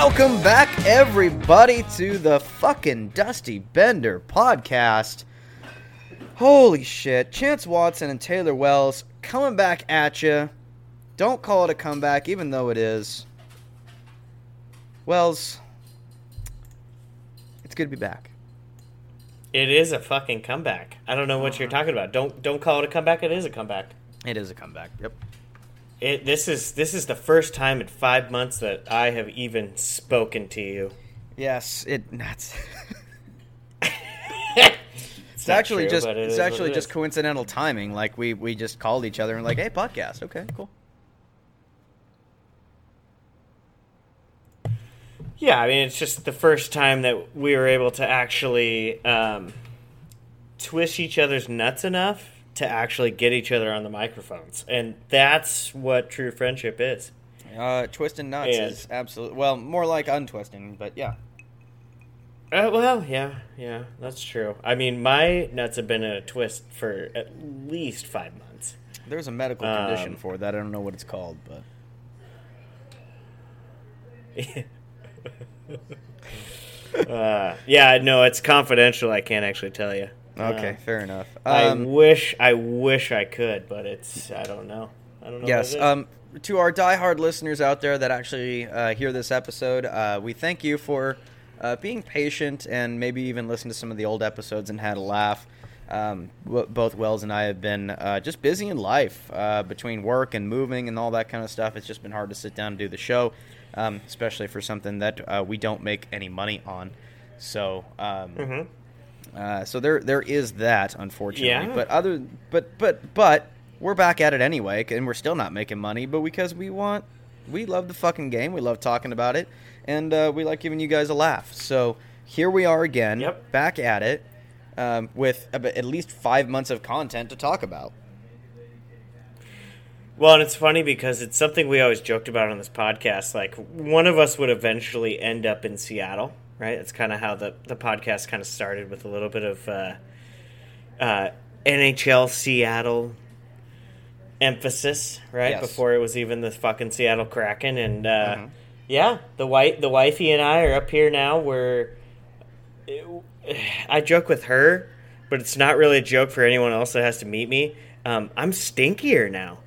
Welcome back, everybody, to the fucking Dusty Bender podcast. Holy shit. Chance Watson and Taylor Wells coming back at you. Don't call it a comeback, even though it is. Wells, it's good to be back. It is a fucking comeback. I don't know what you're uh-huh. talking about. Don't don't call it a comeback. It is a comeback. It is a comeback. Yep. It this is this is the first time in five months that I have even spoken to you. Yes, it. That's. It's, It's actually true, just it it's actually it just is. coincidental timing. Like we we just called each other and like, hey, podcast. Okay, cool. yeah. I mean, it's just the first time that we were able to actually um, twist each other's nuts enough to actually get each other on the microphones, and that's what true friendship is. Uh, twisting nuts And- is absolutely well more like untwisting, but yeah. Uh, well, yeah, yeah, that's true. I mean, my nuts have been in a twist for at least five months. There's a medical condition Um, for that. I don't know what it's called, but uh, yeah, no, it's confidential. I can't actually tell you. Okay, Uh, fair enough. I Um, wish, I wish I could, but it's I don't know. I don't know. yes. what it is. Um, to our diehard listeners out there that actually uh, hear this episode, uh, we thank you for uh, being patient and maybe even listen to some of the old episodes and had a laugh. Um, both Wells and I have been uh, just busy in life uh, between work and moving and all that kind of stuff. It's just been hard to sit down and do the show, um, especially for something that uh, we don't make any money on. So, um, Mhm. Uh, so there there is that, unfortunately. Yeah. But other but but but we're back at it anyway, and we're still not making money. But because we want, we love the fucking game. We love talking about it, and uh, we like giving you guys a laugh. So here we are again, Yep. back at it, um, with at least five months of content to talk about. Well, and it's funny because it's something we always joked about on this podcast. Like one of us would eventually end up in Seattle, right? It's kind of how the the podcast kind of started with a little bit of uh, uh, NHL Seattle emphasis, right? Yes. Before it was even the fucking Seattle Kraken, and uh, Mhm. yeah, the white the wifey and I are up here now. We're I joke with her, but it's not really a joke for anyone else that has to meet me. Um, I'm stinkier now.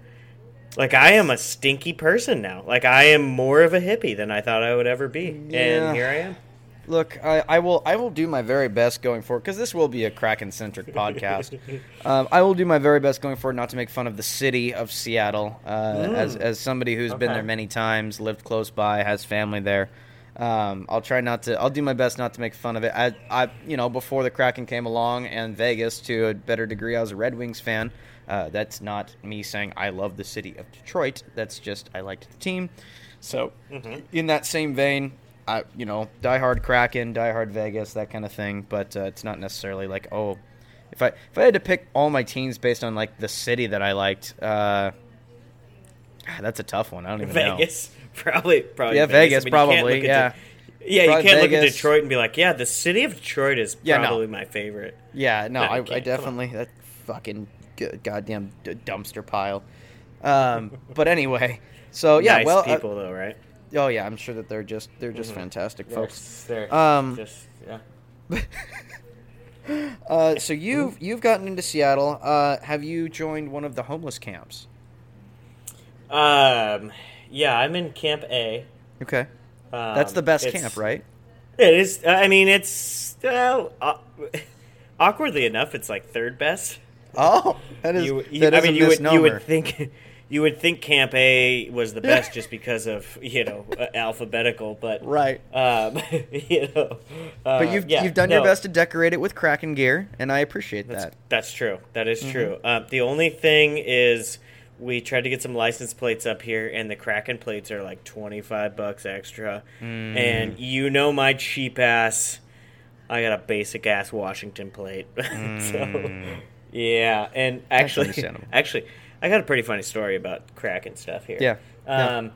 Like I am a stinky person now. Like I am more of a hippie than I thought I would ever be, Yeah. and here I am. Look, I, I will I will do my very best going forward because this will be a Kraken centric podcast. Um, I will do my very best going forward not to make fun of the city of Seattle. Uh, As as somebody who's been there many times, lived close by, has family there. Um, I'll try not to. I'll do my best not to make fun of it. I, I, you know, before the Kraken came along and Vegas to a better degree, I was a Red Wings fan. Uh, that's not me saying I love the city of Detroit. That's just I liked the team. So, in that same vein, I, you know, Die Hard Kraken, Die Hard Vegas, that kind of thing. But uh, it's not necessarily like, oh, if I if I had to pick all my teams based on like the city that I liked, uh, that's a tough one. I don't even know. Vegas, probably, probably. Yeah, Vegas, I mean, probably, yeah. De- yeah, Probably you can't look at Detroit and be like, yeah, the city of Detroit is Yeah, no. probably my favorite. Yeah, no, No, I, I can't. Come on. definitely that fucking goddamn d- dumpster pile. Um, but anyway, so yeah, nice well, uh, people though, right? Oh yeah, I'm sure that they're just they're just Mhm. fantastic folks. They're, Um, just yeah. Uh, so you've you've gotten into Seattle. Uh, have you joined one of the homeless camps? Um, yeah, I'm in Camp A. Okay, Um, that's the best camp, right? It is. I mean, it's uh, awkwardly enough, it's like third best. Oh, that is you, you- that I is mean, you would you would think you would think Camp A was the best just because of you know alphabetical, but right. um, you know. Uh, But you've yeah, you've done your best to decorate it with Kraken gear, and I appreciate That's, that. that's true. That is Mm-hmm. true. Uh, the only thing is, we tried to get some license plates up here, and the Kraken plates are like twenty five bucks extra. Mm. And you know my cheap ass, I got a basic ass Washington plate. so yeah, and actually, actually, I got a pretty funny story about Kraken stuff here. Yeah, yeah. Um,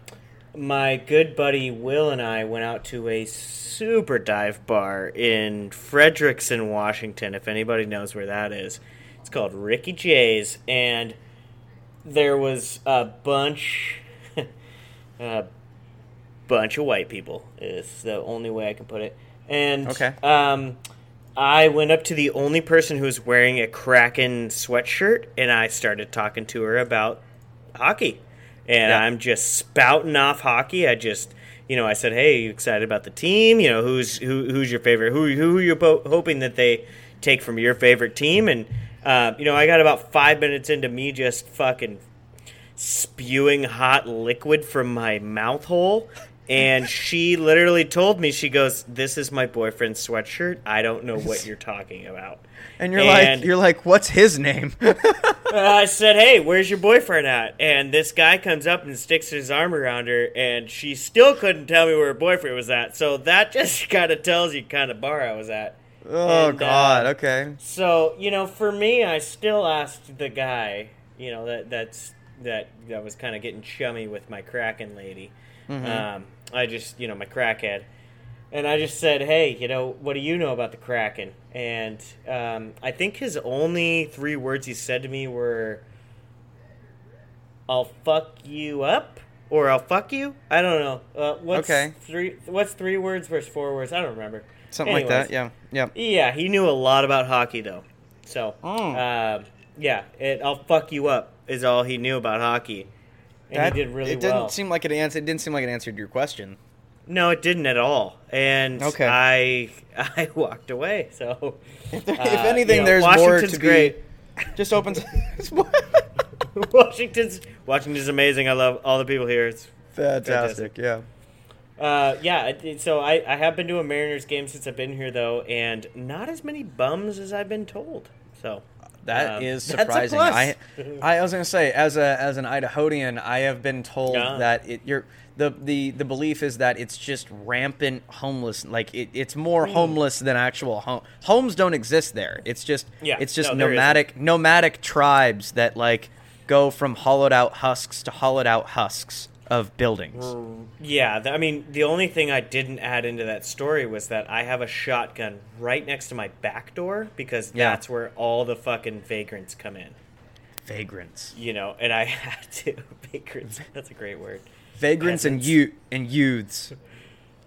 my good buddy Will and I went out to a super dive bar in Frederickson, Washington. If anybody knows where that is, it's called Ricky J's, and there was a bunch. uh, bunch of white people. Is the only way I can put it. And Okay. um, I went up to the only person who was wearing a Kraken sweatshirt, and I started talking to her about hockey. And Yeah. I'm just spouting off hockey. I just, you know, I said, "Hey, you excited about the team? You know, who's who, who's your favorite? Who who are you bo- hoping that they take from your favorite team?" And uh, you know, I got about five minutes into me just fucking spewing hot liquid from my mouth hole. And she literally told me, she goes, This is my boyfriend's sweatshirt. I don't know what you're talking about. And you're And- like, you're like, what's his name? Uh, I said, "Hey, where's your boyfriend at?" And this guy comes up and sticks his arm around her, and she still couldn't tell me where her boyfriend was at. So that just kind of tells you kind of bar I was at. oh And, uh, God. Okay. So you know, for me, I still asked the guy, you know, that that's that that was kind of getting chummy with my Kraken lady. Um, I just, you know, my crackhead. And I just said, "Hey, you know, what do you know about the Kraken?" And um, I think his only three words he said to me were, "I'll fuck you up," or "I'll fuck you." I don't know. Uh, what's Okay. three? What's three words versus four words? I don't remember. Something like that. Yeah. Yeah. Yeah, he knew a lot about hockey though. So, Mm. um, yeah, it, I'll fuck you up is all he knew about hockey, and That- he did really it didn't seem like it answered. It didn't seem like it answered your question. no, it didn't at all, and Okay. I I walked away. So, if uh, anything, you know, there's Washington's more to great. be. Just opens. Washington's Washington's amazing. I love all the people here. It's Fantastic. Yeah. Uh, yeah, it- it- so I, I have been to a Mariners game since I've been here though, and not as many bums as I've been told. So That um, is that's a surprising. plus. I, I was gonna say, as a as an Idahoan, I have been told Yeah. that it you're the, the the belief is that it's just rampant homeless. Like it, it's more homeless than actual home. Homes don't exist there. It's just Yeah, it's just no, nomadic nomadic tribes that like go from hollowed out husks to hollowed out husks of buildings. Yeah, th- I mean, the only thing I didn't add into that story was that I have a shotgun right next to my back door because Yeah. that's where all the fucking vagrants come in. Vagrants, You know, and I had to vagrants. That's a great word. vagrants and Peasants. you and youths.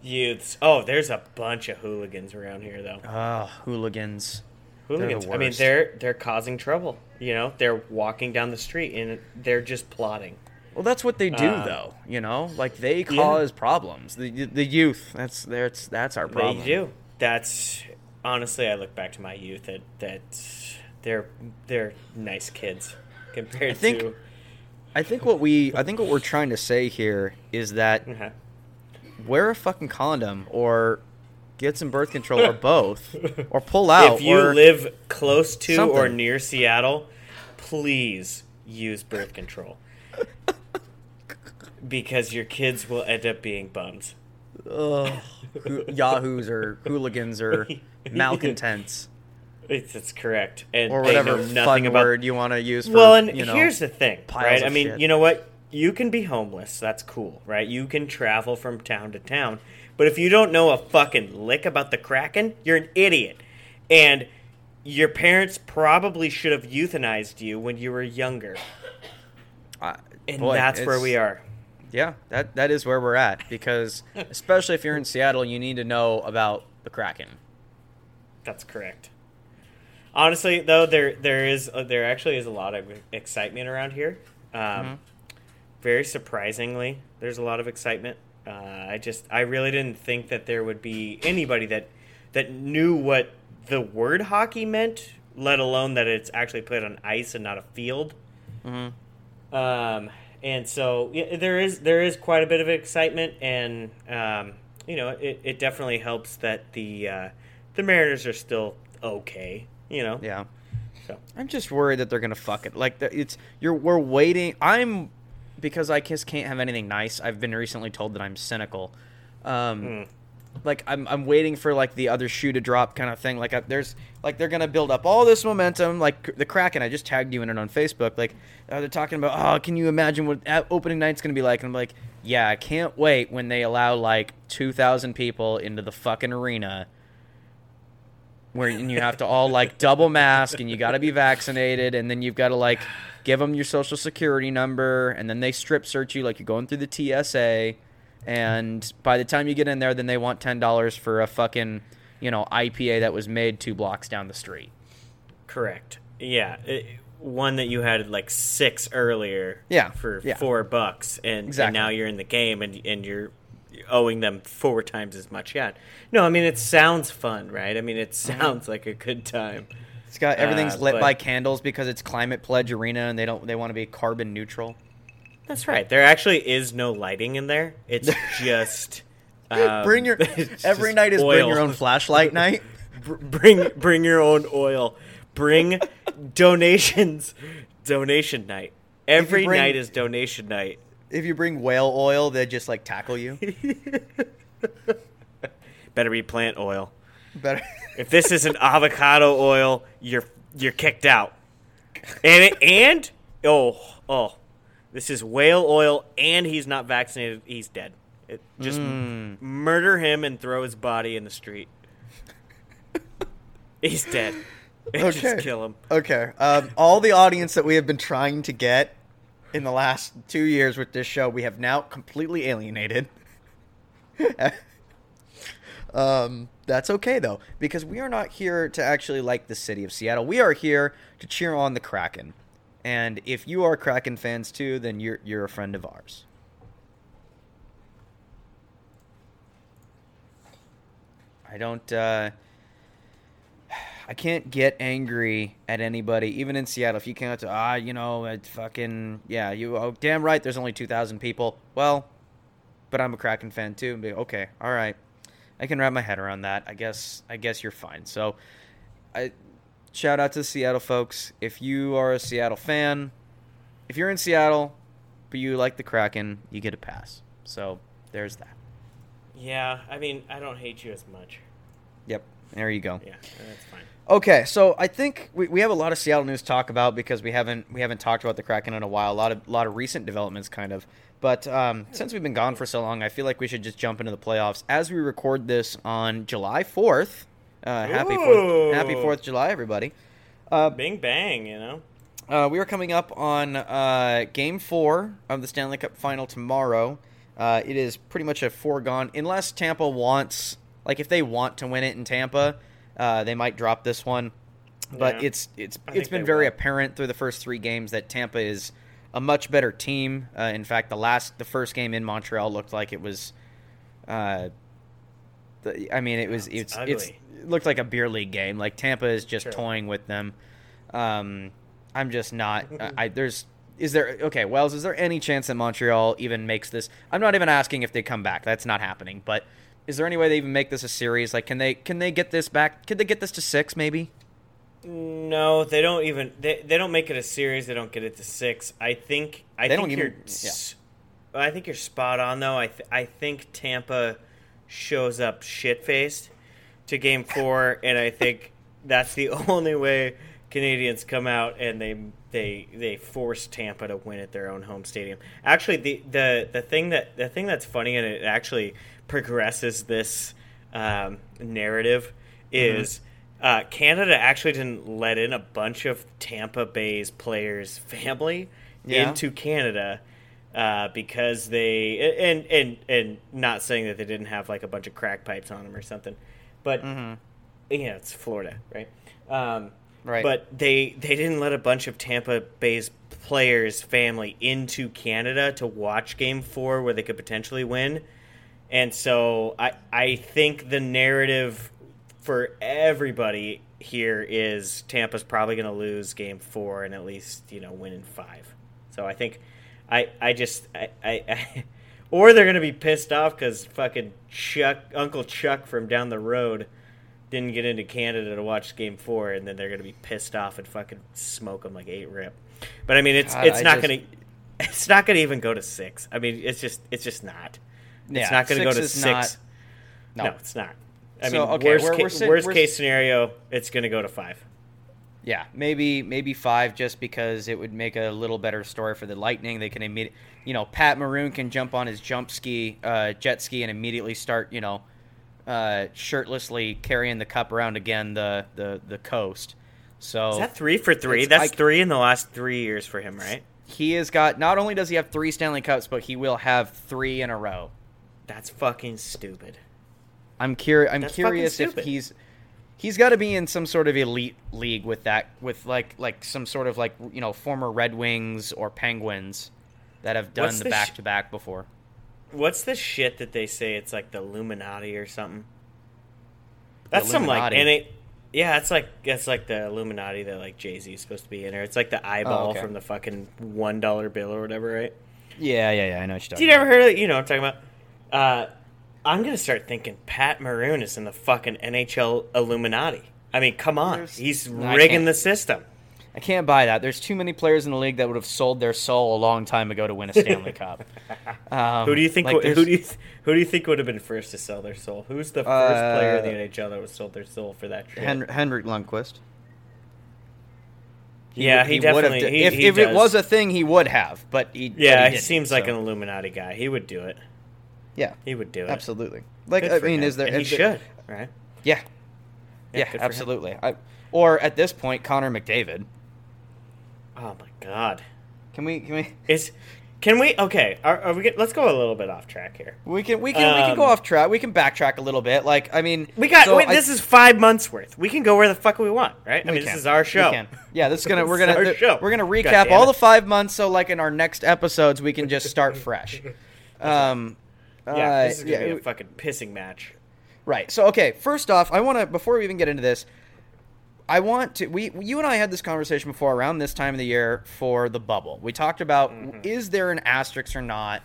Youths. Oh, there's a bunch of hooligans around here, though. Oh, hooligans. They're the Hooligans. I mean, worst. they're they're causing trouble. You know, they're walking down the street and they're just plotting. Well, that's what they do, Uh, though. You know, like they cause problems. The the youth. That's that's that's our problem. They do. That's honestly, I look back to my youth that that they're they're nice kids compared I think- to. I think what we I think what we're trying to say here is that Uh-huh. wear a fucking condom or get some birth control or both or pull out. If you live close to or near Seattle, please use birth control. Because your kids will end up being bums. Ugh, yahoos or hooligans or malcontents It's, it's correct. And or whatever fun about word you want to use. For, well, and you know, here's the thing, right? I mean, shit. you know what? You can be homeless. That's cool, right? You can travel from town to town. But if you don't know a fucking lick about the Kraken, you're an idiot. And your parents probably should have euthanized you when you were younger. I- And boy, that's where we are. Yeah, that that is where we're at because especially if you're in Seattle, you need to know about the Kraken. That's correct. Honestly, though, there there is uh, there actually is a lot of excitement around here. Um, Mm-hmm. Very surprisingly, there's a lot of excitement. Uh, I just I really didn't think that there would be anybody that that knew what the word hockey meant, let alone that it's actually played on ice and not a field. Mm-hmm. Um, and so yeah, there is there is quite a bit of excitement, and um, you know it, it definitely helps that the uh, the Mariners are still okay. You know, Yeah. So I'm just worried that they're gonna fuck it. Like it's you're we're waiting. I'm because I just can't have anything nice. I've been recently told that I'm cynical. Um, Hmm. Like I'm I'm waiting for like the other shoe to drop kind of thing. Like I, there's like they're gonna build up all this momentum. Like the Kraken, I just tagged you in it on Facebook. Like uh, they're talking about oh, can you imagine what opening night's gonna be like? And I'm like, yeah, I can't wait when they allow like 2,000 people into the fucking arena where and you have to all like double mask and you got to be vaccinated and then you've got to like give them your social security number and then they strip search you like you're going through the TSA and by the time you get in there, then they want ten dollars for a fucking you know IPA that was made two blocks down the street. Correct. Yeah. It, one that you had like six earlier. Yeah, For yeah. four bucks, and, and now you're in the game, and and you're owing them four times as much. yet. No, I mean it sounds fun, right? I mean it Mm-hmm. sounds like a good time. It's got everything's Uh, lit but- by candles because it's climate pledge arena and they don't they want to be carbon neutral. That's right. There actually is no lighting in there. It's just um, bring your every night is bring your own flashlight night. Bring bring your own oil. Bring donations. Donation night. Every bring- night is donation night. If you bring whale oil, they just like tackle you. Better be plant oil. Better. If this isn't avocado oil, you're you're kicked out. And it, and oh oh, this is whale oil, and he's not vaccinated. He's dead. It, just m- murder him and throw his body in the street. he's dead. Okay. Just kill him. Okay. Um, all the audience that we have been trying to get in the last two years with this show, we have now completely alienated. um, that's okay though, because we are not here to actually like the city of Seattle. We are here to cheer on the Kraken. And if you are Kraken fans too, then you're you're a friend of ours. I don't. Uh, I can't get angry at anybody, even in Seattle. If you can't, ah, you know, it's fucking yeah. You oh, damn right. There's only two thousand people. Well, but I'm a Kraken fan too. Okay, all right. I can wrap my head around that. I guess. I guess you're fine. So, I shout out to the Seattle folks. If you are a Seattle fan, if you're in Seattle, but you like the Kraken, you get a pass. So there's that. Yeah, I mean, I don't hate you as much. Yep. There you go. Yeah, that's fine. Okay, so I think we, we have a lot of Seattle news to talk about because we haven't we haven't talked about the Kraken in a while. A lot of lot of recent developments, kind of. But um, since we've been gone for so long, I feel like we should just jump into the playoffs as we record this on July fourth. Uh, happy fourth, happy Fourth of July, everybody. Uh, Bing bang, you know. uh, we are coming up on uh, Game Four of the Stanley Cup Final tomorrow. Uh, it is pretty much a foregone unless Tampa wants, like, if they want to win it in Tampa, uh, they might drop this one. But Yeah. it's it's I it's been very will. apparent through the first three games that Tampa is a much better team. Uh, in fact, the last the first game in Montreal looked like it was. Uh, the, I mean, it was it's it's it's looked like a beer league game. Like Tampa is just Sure. toying with them. Um, I'm just not. I, I there's is there okay Wells? Is there any chance that Montreal even makes this? I'm not even asking if they come back. That's not happening. But is there any way they even make this a series? Like, can they can they get this back? Could they get this to six maybe? No, they don't even. They, they don't make it a series. They don't get it to six. I think. I They think don't even- you're. s- I think you're spot on though. I th- I think Tampa shows up shit faced to Game Four, and I think that's the only way Canadians come out and they they they force Tampa to win at their own home stadium. Actually, the the the thing that the thing that's funny and it actually progresses this um, narrative is. Uh, Canada actually didn't let in a bunch of Tampa Bay's players' family Yeah. into Canada uh, because they and and and not saying that they didn't have like a bunch of crack pipes on them or something, but Mm-hmm. know it's Florida, right? Um, Right. But they they didn't let a bunch of Tampa Bay's players' family into Canada to watch Game Four, where they could potentially win. And so I I think the narrative for everybody here is Tampa's probably going to lose Game Four and at least you know win in five. So I think I I just I, I or they're going to be pissed off because fucking Chuck Uncle Chuck from down the road didn't get into Canada to watch Game Four, and then they're going to be pissed off and fucking smoke them like eight rip. But I mean, it's God, it's I not just- going to it's not going to even go to six. I mean, it's just it's just not. Yeah, it's not going to go to six not- no. no. it's not. I So, mean, okay, worst, we're- ca- we're sit- worst case scenario, it's going to go to five. Yeah, maybe maybe five, just because it would make a little better story for the Lightning. They can immediate, you know, Pat Maroon can jump on his jump ski, uh, jet ski, and immediately start, you know, uh, shirtlessly carrying the cup around again the the the coast. So Is that three for three? That's I- three in the last three years for him, right? he has got not only does he have three Stanley Cups, but he will have three in a row. That's fucking stupid. I'm curious. I'm That's curious if he's he's got to be in some sort of elite league with that with like like some sort of like you know former Red Wings or Penguins that have done What's the back to back before. What's the shit that they say it's like the Illuminati or something? That's some like and it yeah, it's like it's like the Illuminati that like Jay Z is supposed to be in, or it's like the eyeball Oh, okay. from the fucking one dollar bill or whatever, right? Yeah, yeah, yeah. I know what you're Did you ever heard of? You know what I'm talking about? Uh, I'm gonna start thinking Pat Maroon is in the fucking NHL Illuminati. I mean, come on, There's- he's rigging the system. I can't buy that. There's too many players in the league that would have sold their soul a long time ago to win a Stanley Cup. Um, Who do you think? like, would who do you who do you think would have been first to sell their soul? Who's the first player in the Uh, NHL that would sold their soul for that shit? Hen- Henrik Lundqvist. Yeah, would- he would have he- if he if it was a thing, he would have. But he but yeah, he he, didn't, seems like an Illuminati guy. He would do it. yeah, He would do it. absolutely. Like Good I mean, him. is there? And he is there- should, right? Yeah, Yeah, yeah, good for him. absolutely. I, or at this point, Connor McDavid. Oh my god. Can we? Can we? Is can we? Okay, are, are we? Get, let's go a little bit off track here. We can. We can. we can go Um, off track. We can backtrack a little bit. Like I mean, We got. so wait, I- this is five months worth. We can go where the fuck we want, right? I mean, can. this is our show. Yeah, this is gonna. We're gonna. our show. We're gonna recap all the five months. So like in our next episodes, we can just start fresh. Um. Yeah, uh, this is gonna be yeah, a fucking pissing match. Right. So okay, first off, I want to before we even get into this, I want to we you and I had this conversation before around this time of the year for the bubble. We talked about Mm-hmm. is there an asterisk or not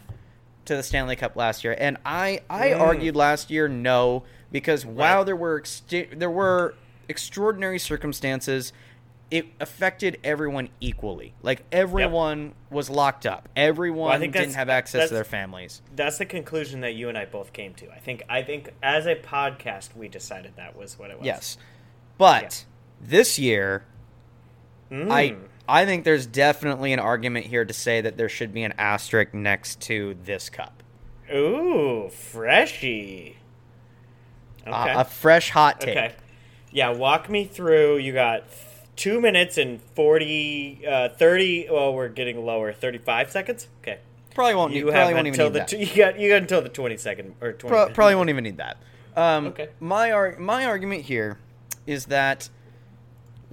to the Stanley Cup last year, and I I Mm. argued last year no because while there were there were extraordinary circumstances. It affected everyone equally. Like everyone was locked up. Everyone Well, didn't have access to their families. That's the conclusion that you and I both came to. I think. I think as a podcast, we decided that was what it was. Yes. But this year, Mm. I I think there's definitely an argument here to say that there should be an asterisk next to this cup. Ooh, freshy. Okay. Uh, a fresh hot take. okay. Yeah, walk me through. You got two minutes and 40, uh, 30. Well, we're getting lower. 35 seconds? Okay. Probably won't. You need, have probably won't even until need the that. you got you got until the 20 second or 20 Pro- probably won't even need that. Um, Okay. My ar- my argument here is that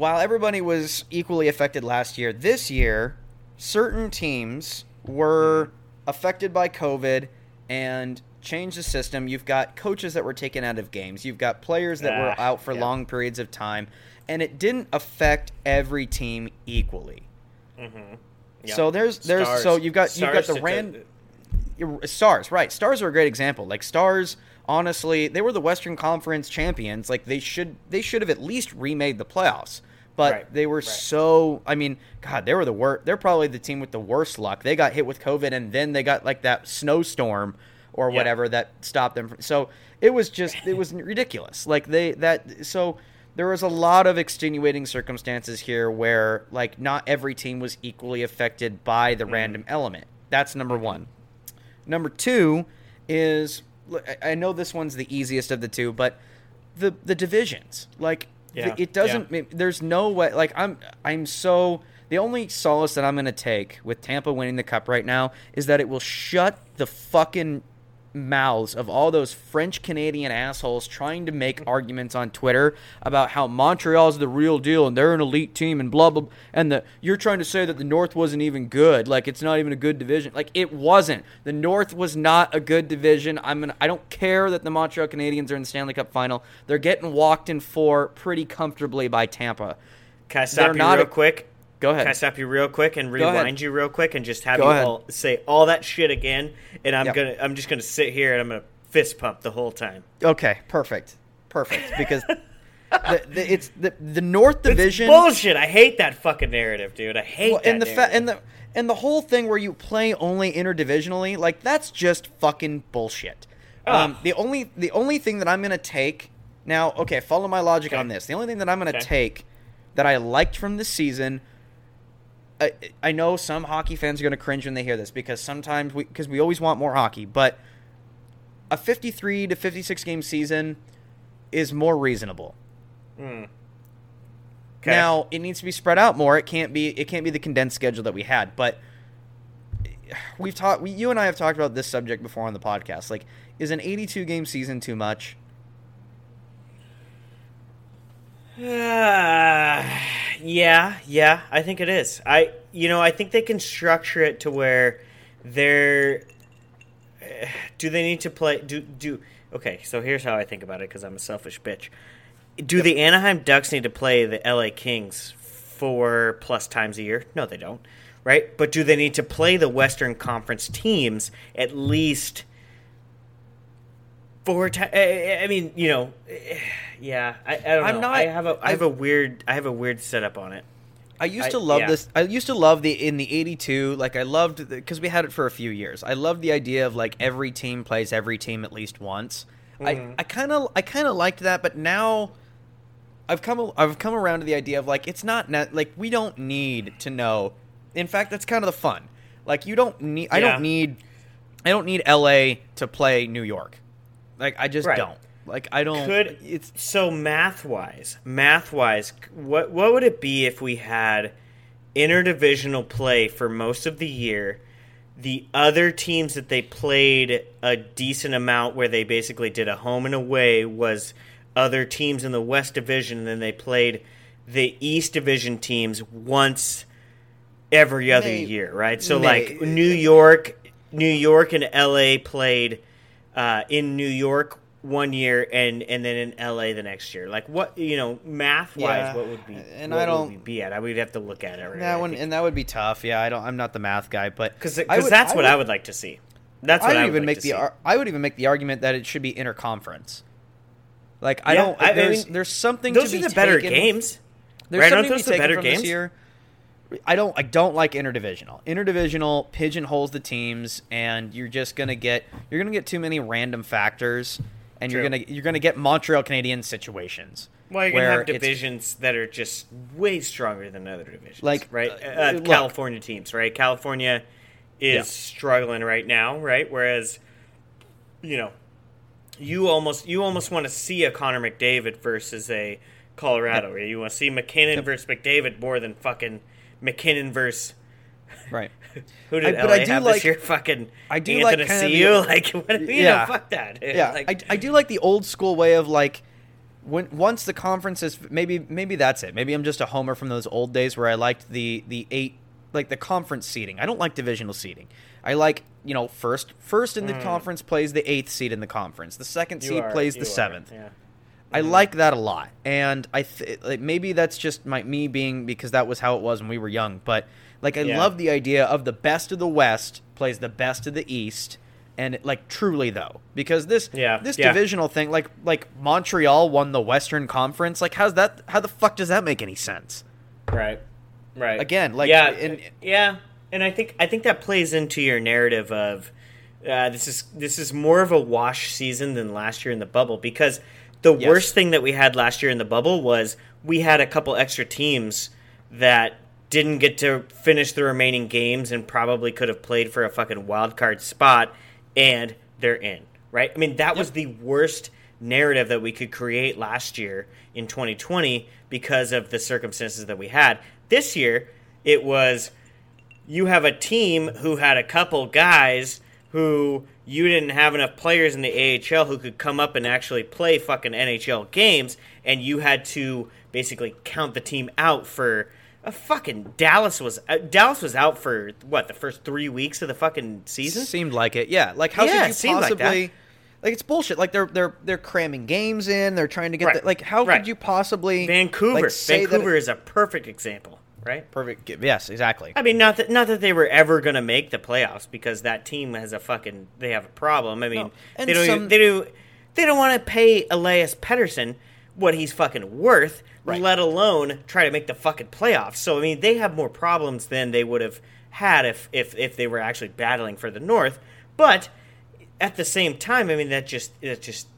while everybody was equally affected last year, this year certain teams were affected by COVID and changed the system. You've got coaches that were taken out of games. You've got players that were Ah, out for yeah. long periods of time, and it didn't affect every team equally. Mhm. Yeah. So there's there's Stars. so you've got you've got the took stars right stars are a great example like stars honestly they were the western conference champions like they should they should have at least remade the playoffs but Right, they were right. so i mean god they were the worst they're probably the team with the worst luck they got hit with covid and then they got like that snowstorm or Yeah. whatever that stopped them from, so it was just it was ridiculous like they that so there was a lot of extenuating circumstances here where like not every team was equally affected by Mm-hmm. the random element that's number one Number two is I- I know this one's the easiest of the two, but the the divisions like Yeah, it doesn't. it- There's no way. Like I'm I'm so the only solace that I'm gonna take with Tampa winning the cup right now is that it will shut the fucking mouths of all those French Canadian assholes trying to make arguments on Twitter about how Montreal's the real deal and they're an elite team and blah blah and the you're trying to say that the North wasn't even good like it's not even a good division. Like it wasn't. The North was not a good division. I'm gonna I don't care that the Montreal Canadiens are in the Stanley Cup final. They're getting walked in four pretty comfortably by Tampa. Can I They're you not real a- quick? Go ahead Can I stop you real quick and rewind you real quick and just have Go you ahead. all say all that shit again? And I'm Yep. gonna I'm just gonna sit here and I'm gonna fist pump the whole time. okay perfect perfect because the, the, it's the the North Division It's bullshit. I hate that fucking narrative, dude. I hate Well, that. and the fa- and the and the whole thing where you play only interdivisionally, like that's just fucking bullshit. Um, the only the only thing that I'm gonna take now, okay, follow my logic Okay. on this. The only thing that I'm gonna Okay. take that I liked from this season. I, I know some hockey fans are going to cringe when they hear this because sometimes we because we always want more hockey, but a 53 to 56 game season is more reasonable. Hmm. Okay. Now it needs to be spread out more. It can't be it can't be the condensed schedule that we had. But we've talked. We, you and I have talked about this subject before on the podcast. Like, is an 82 game season too much? Uh, yeah, yeah, I think it is. I, you know, I think they can structure it to where they're. Do they need to play? Do do okay? So here's how I think about it because I'm a selfish bitch. Do yep. the Anaheim Ducks need to play the LA Kings four plus times a year? No, they don't. Right? But do they need to play the Western Conference teams at least four times? I mean, you know, yeah. I, I don't I'm know. Not, I have a I have a weird I have a weird setup on it. I used I, to love yeah. this. I used to love the in the '82. Like I loved because we had it for a few years. I loved the idea of like every team plays every team at least once. Mm-hmm. I I kind of I kind of liked that, but now I've come I've come around to the idea of like it's not net, like we don't need to know. In fact, that's kind of the fun. Like you don't need I don't need I don't need LA to play New York. Like I just right. don't. Like I don't. Could it's so math wise, math wise, what what would it be if we had interdivisional play for most of the year? The other teams that they played a decent amount, where they basically did a home and away, was other teams in the West Division, and then they played the East Division teams once every other May, year, right? So May. like New York, New York and LA played uh, in New York one year and and then in LA the next year. Like what you know, math wise, yeah. what would be and I don't be at? I would have to look at it. Right? That one and that would be tough. Yeah, I don't. I'm not the math guy, but because that's I what would, I would like to see. That's what I would, I would even like make the. Ar- I would even make the argument that it should be interconference. Like I yeah, don't. I, there's, mean, there's something. Those to are the better games. There's right? something to be taken better from games? this year. I don't. I don't like interdivisional. Interdivisional pigeonholes the teams, and you're just gonna get. You're gonna get too many random factors, and True. you're gonna you're gonna get Montreal Canadiens situations. Well, you're gonna have divisions that are just way stronger than other divisions, like right? Uh, uh, look, California teams, right? California is yeah. struggling right now, right? Whereas, you know, you almost you almost want to see a Connor McDavid versus a Colorado. Yep. You want to see MacKinnon yep. versus McDavid more than fucking MacKinnon versus right. Who did I, LA I do have like, this year? Fucking I do Anthony like kind of like what, you yeah, know, fuck that. Yeah, like, I, I do like the old school way of like when once the conference is maybe maybe that's it. Maybe I'm just a homer from those old days where I liked the the eight like the conference seating. I don't like divisional seating. I like you know first first in the mm. conference plays the eighth seed in the conference. The second seed are, plays the seventh. Yeah. I mm like that a lot, and I th- like, maybe that's just my me being because that was how it was when we were young. But like I yeah. love the idea of the best of the West plays the best of the East, and like truly though, because this yeah. this yeah. divisional thing, like like Montreal won the Western Conference. Like how's that? How the fuck does that make any sense? Right. Right. Again, like yeah, and, yeah and I think I think that plays into your narrative of uh, this is this is more of a wash season than last year in the bubble because the yes. worst thing that we had last year in the bubble was we had a couple extra teams that didn't get to finish the remaining games and probably could have played for a fucking wild card spot and they're in right i mean that yep. was the worst narrative that we could create last year in 2020 because of the circumstances that we had this year it was you have a team who had a couple guys who you didn't have enough players in the AHL who could come up and actually play fucking NHL games, and you had to basically count the team out for a fucking Dallas was uh, Dallas was out for what the first three weeks of the fucking season. Seemed like it, yeah. Like how yeah, could you possibly? Like, like, it's bullshit. Like they're they're they're cramming games in. They're trying to get right. the, like how right. could you possibly Vancouver? Like, Vancouver is a perfect example right? Perfect. Yes, exactly. I mean, not that not that they were ever going to make the playoffs because that team has a fucking they have a problem. I mean, no. they don't some... even, they do they don't want to pay Elias Pettersson what he's fucking worth, right. let alone try to make the fucking playoffs. So I mean, they have more problems than they would have had if if if they were actually battling for the North. But at the same time, I mean, that just that just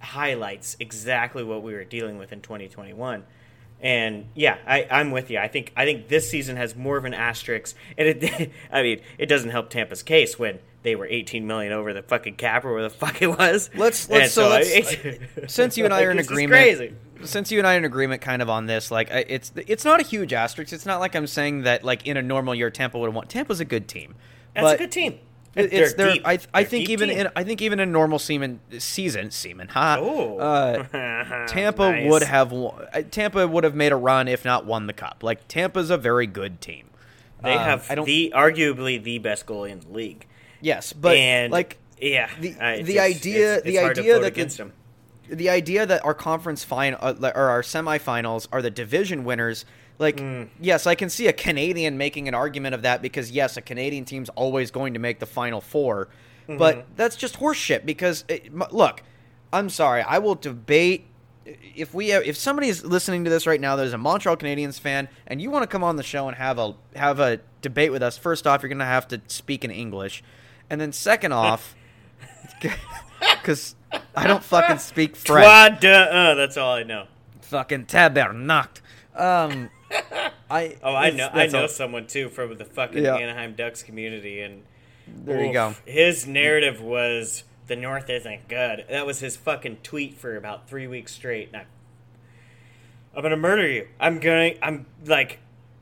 highlights exactly what we were dealing with in 2021 and yeah, I, I'm with you. I think I think this season has more of an asterisk, and it. I mean, it doesn't help Tampa's case when they were 18 million over the fucking cap or where the fuck it was. Let's let's so, so let's, since you and I are in agreement. Since you and I are in agreement, kind of on this, like it's it's not a huge asterisk. It's not like I'm saying that like in a normal year Tampa would have won. Tampa's a good team, That's but a good team. It- it's They're their. deep. I, I think deep even team. in I think even in normal season season season. Ha. Oh. Uh, Tampa Nice. would have won, uh, Tampa would have made a run if not won the cup. Like Tampa's a very good team. They Um, have I don't. the arguably the best goalie in the league. yes, but and like yeah, the- I- the it's- idea- it's, the it's to idea that the- against them. the idea that our conference final uh, or our semifinals are the division winners like Hmm. yes i can see a canadian making an argument of that because yes a canadian team's always going to make the final 4 Mm-hmm. but that's just horseshit because it, look i'm sorry i will debate if we have, if somebody's listening to this right now there's a montreal canadiens fan and you want to come on the show and have a have a debate with us first off you're going to have to speak in english and then second off because i don't fucking speak french Quad, uh, that's all I know. fucking tabernacht. Um, I Oh, I know. I know all- someone too from the fucking Yeah. Anaheim Ducks community, and There you go. His narrative was the North isn't good. That was his fucking tweet for about three weeks straight. And I, I'm gonna murder you. I'm gonna. I'm like.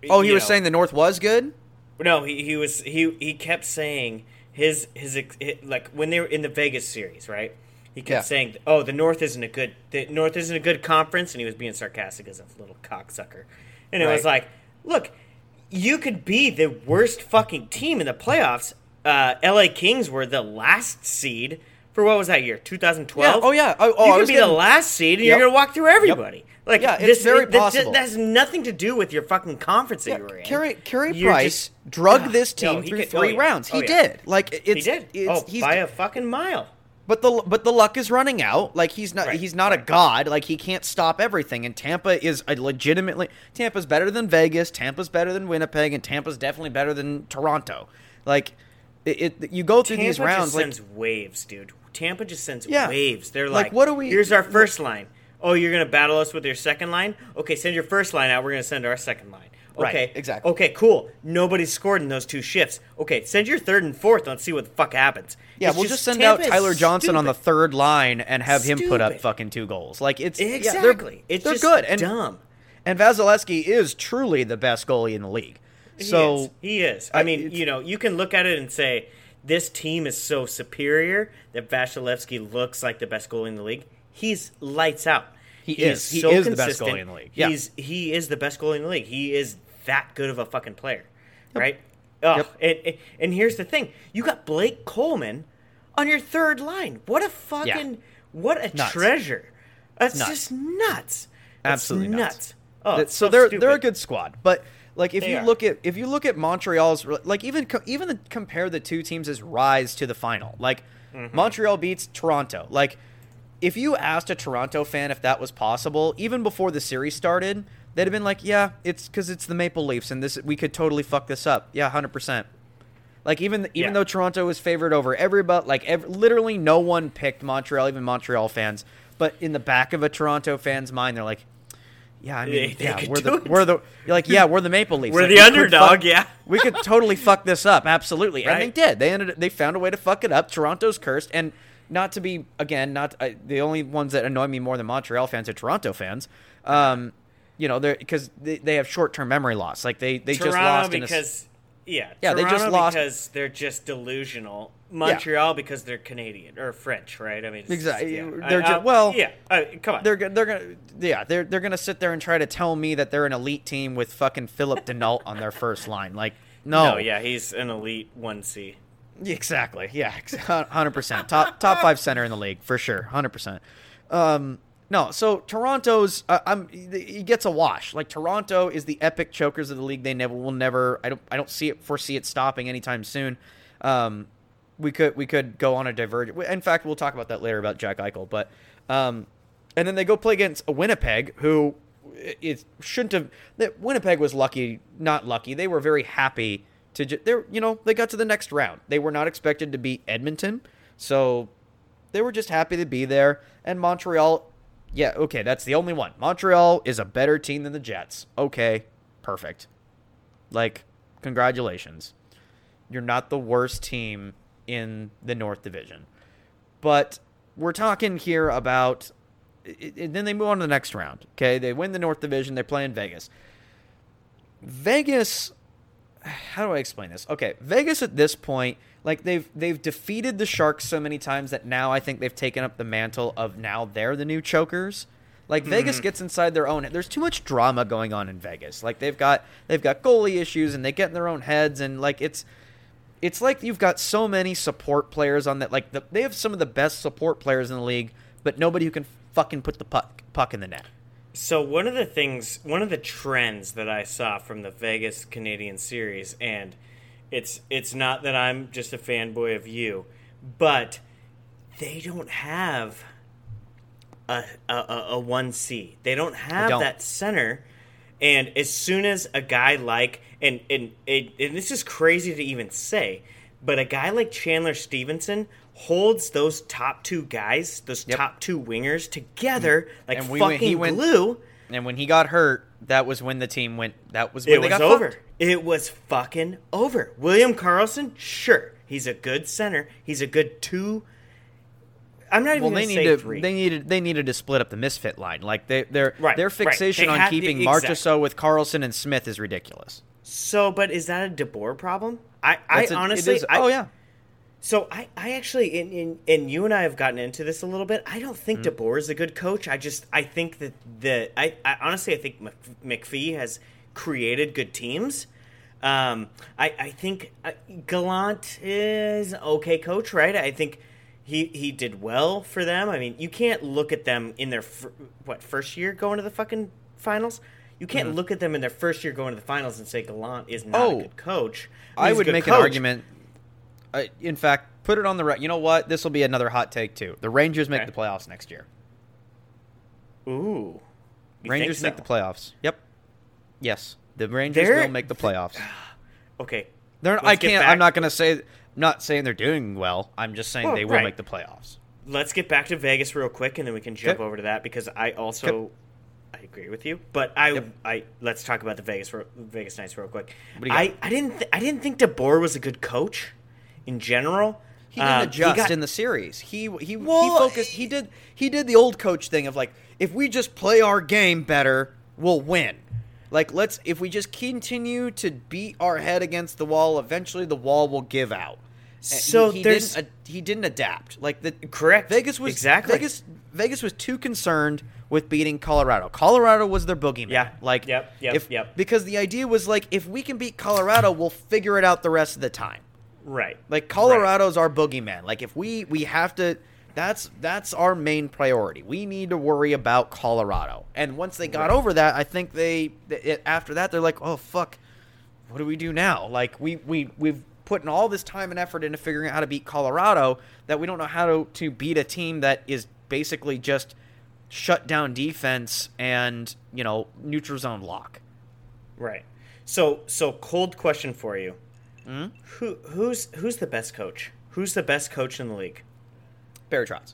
Oh, he was know. saying the North was good. No, he, he was he he kept saying his his ex- hi- like when they were in the Vegas series, right? He kept Yeah. saying, "Oh, the North isn't a good the North isn't a good conference," and he was being sarcastic as a little cocksucker. And it was like, "Look, you could be the worst fucking team in the playoffs. Uh, L.A. Kings were the last seed for what was that year? 2012. Yeah, oh, yeah. Oh, oh, you could be getting- the last seed, and Yep. you're gonna walk through everybody." Like, Yeah, it's this, very it- possible. That has nothing to do with your fucking conference that you were in. Carey Carey You're Price just- drug Ugh. this team he through could- oh, three yeah. rounds. He Oh, yeah. did. Like it's he did. It's, oh, he's by a fucking mile. But the but the luck is running out. Like he's not Right, he's not a god. Like he can't stop everything. And Tampa is a legitimately Tampa's better than Vegas. Tampa's better than Winnipeg, and Tampa's definitely better than Toronto. Like it, it you go through Tampa these rounds just like sends waves, dude. Tampa just sends Yeah. waves. They're Like, like, what do we- Here's our first line. Oh, you're gonna battle us with your second line? Okay, send your first line out. We're gonna send our second line. Right, Okay, exactly. Okay, cool. Nobody scored in those two shifts. Okay, send your third and fourth. Let's see what the fuck happens. Yeah, It's we'll just send Tampa out Tyler Johnson on the third line and have him put up fucking two goals. Like it's yeah, they're- exactly. it's they're just good and dumb. and Vasilevskiy is truly the best goalie in the league. He So is. he is. I I- mean, you know, you can look at it and say this team is so superior that Vasilevskiy looks like the best goalie in the league. He's lights out. He He's is. He is the best goalie in the league. Yeah. He's he is the best goalie in the league. He is that good of a fucking player, right? Oh, Yep. and, and and here's the thing: you got Blake Coleman on your third line. What a fucking what a Nuts. treasure! That's Nuts. just nuts. That's Absolutely nuts. nuts. Oh, That- so so they're stupid. they're a good squad, but like if They you are. look at if you look at Montreal's like even even the, compare the two teams' rise to the final. Like Mm-hmm. Montreal beats Toronto. Like if you asked a Toronto fan if that was possible, even before the series started, they'd have been like, "Yeah, it's because it's the Maple Leafs, and this we could totally fuck this up." Yeah, hundred percent. Like even even Yeah. though Toronto was favored over everybody, like ev- literally no one picked Montreal, even Montreal fans. But in the back of a Toronto fan's mind, they're like, "Yeah, I mean, They- they yeah, could we're the it. we're the like, yeah, we're the Maple Leafs. We're Like, the we underdog, fuck- yeah. we could totally fuck this up, absolutely, and they did. They ended. They found a way to fuck it up. Toronto's cursed, and not to be again, not I, the only ones that annoy me more than Montreal fans are Toronto fans. Um, you know, they're because they, they have short term memory loss. Like they they Toronto just lost in a because yeah, Yeah, they just lost because they're just delusional. Montreal because they're Canadian or French, right? I mean, it's Exactly. yeah. They're I- ju- I- well, yeah. Uh, come on, they're they're gonna yeah they're they're gonna sit there and try to tell me that they're an elite team with fucking Phillip Danault on their first line. Like no, no, yeah, he's an elite one C. exactly, yeah, hundred percent top top five center in the league for sure, hundred percent. Um, no, so Toronto's uh, I'm he gets a wash. Like Toronto is the epic chokers of the league. They never will never. I don't I don't see it foresee it stopping anytime soon. Um, we could we could go on a divergent. In fact, we'll talk about that later about Jack Eichel. But um, and then they go play against Winnipeg who it shouldn't have. That Winnipeg was lucky, not lucky. They were very happy to. They you know they got to the next round. They were not expected to beat Edmonton, so they were just happy to be there. And Montreal, yeah, okay, that's the only one. Montreal is a better team than the Jets. Okay, perfect. Like, congratulations. You're not the worst team in the North Division. But we're talking here about. i- then they move on to the next round. Okay, they win the North Division. They play in Vegas. Vegas how do I explain this? Okay, Vegas at this point, like they've they've defeated the Sharks so many times that now I think they've taken up the mantle of now they're the new chokers. Like hmm. Vegas gets inside their own. There's too much drama going on in Vegas. Like they've got they've got goalie issues and they get in their own heads and like it's it's like you've got so many support players on that. Like the, they have some of the best support players in the league, but nobody who can fucking put the puck puck in the net. So one of the things, one of the trends that I saw from the Vegas Canadian series, and it's it's not that I'm just a fanboy of you, but they don't have a a one C. They don't have don't. that center. And as soon as a guy like and and, and and this is crazy to even say, but a guy like Chandler Stephenson holds those top two guys, those Yep. top two wingers together mm. like And we fucking went- glue. And when he got hurt, that was when the team went. That was when It they was got over. fucked. It was fucking over. William Karlsson, sure, he's a good center. He's a good two. I'm not even Well, going they to need say to three. they needed they needed to split up the misfit line. Like they their Right, their right. fixation They on keeping exactly. Marchessault with Karlsson and Smith is ridiculous. so, but is that a DeBoer problem? I, I That's a- honestly, is- I, oh yeah, So I, I actually, in, in, and you and I have gotten into this a little bit. I don't think Mm-hmm. DeBoer is a good coach. I just, I think that the, I, I honestly, I think Mc- McPhee has created good teams. Um, I, I think uh, Gallant is okay coach, right? I think he, he did well for them. I mean, you can't look at them in their fir- what first year going to the fucking finals. You can't look at them in their first year going to the finals and say Gallant is not Mm-hmm. Oh. a good coach. I a would make an argument. In fact, put it on the right. You know what? This will be another hot take too. The Rangers make Okay. the playoffs next year. Ooh. Rangers think make the playoffs. Yep. Yes, the Rangers They're- will make the playoffs. Okay. They're. I can't. I'm not going to say. I'm not saying they're doing well. I'm just saying Well, they will right. make the playoffs. Let's get back to Vegas real quick, and then we can jump Okay. over to that because I also I agree with you. But I Yep. I let's talk about the Vegas Vegas Knights real quick. What do you got? I I didn't th- I didn't think DeBoer was a good coach in general. He didn't Um, adjust got- in the series. He he he focused. He did he did the old coach thing of like, if we just play our game better, we'll win. Like let's if we just continue to beat our head against the wall, eventually the wall will give out. So he, he there's- didn't, he didn't adapt. Like the Correct. Vegas was Exactly. Vegas Vegas was too concerned with beating Colorado. Colorado was their boogeyman. Yeah. Like Yep, yep, if, yep. because the idea was like if we can beat Colorado, we'll figure it out the rest of the time. Right. Like Colorado's our boogeyman. Like if we we have to that's that's our main priority. We need to worry about Colorado. And once they got over that, I think they it, after that they're like, "Oh fuck. What do we do now?" Like we we we've put in all this time and effort into figuring out how to beat Colorado that we don't know how to to beat a team that is basically just shut down defense and, you know, neutral zone lock. Right. So so cold question for you. Hmm? Who who's who's the best coach? Who's the best coach in the league? Barry Trotz.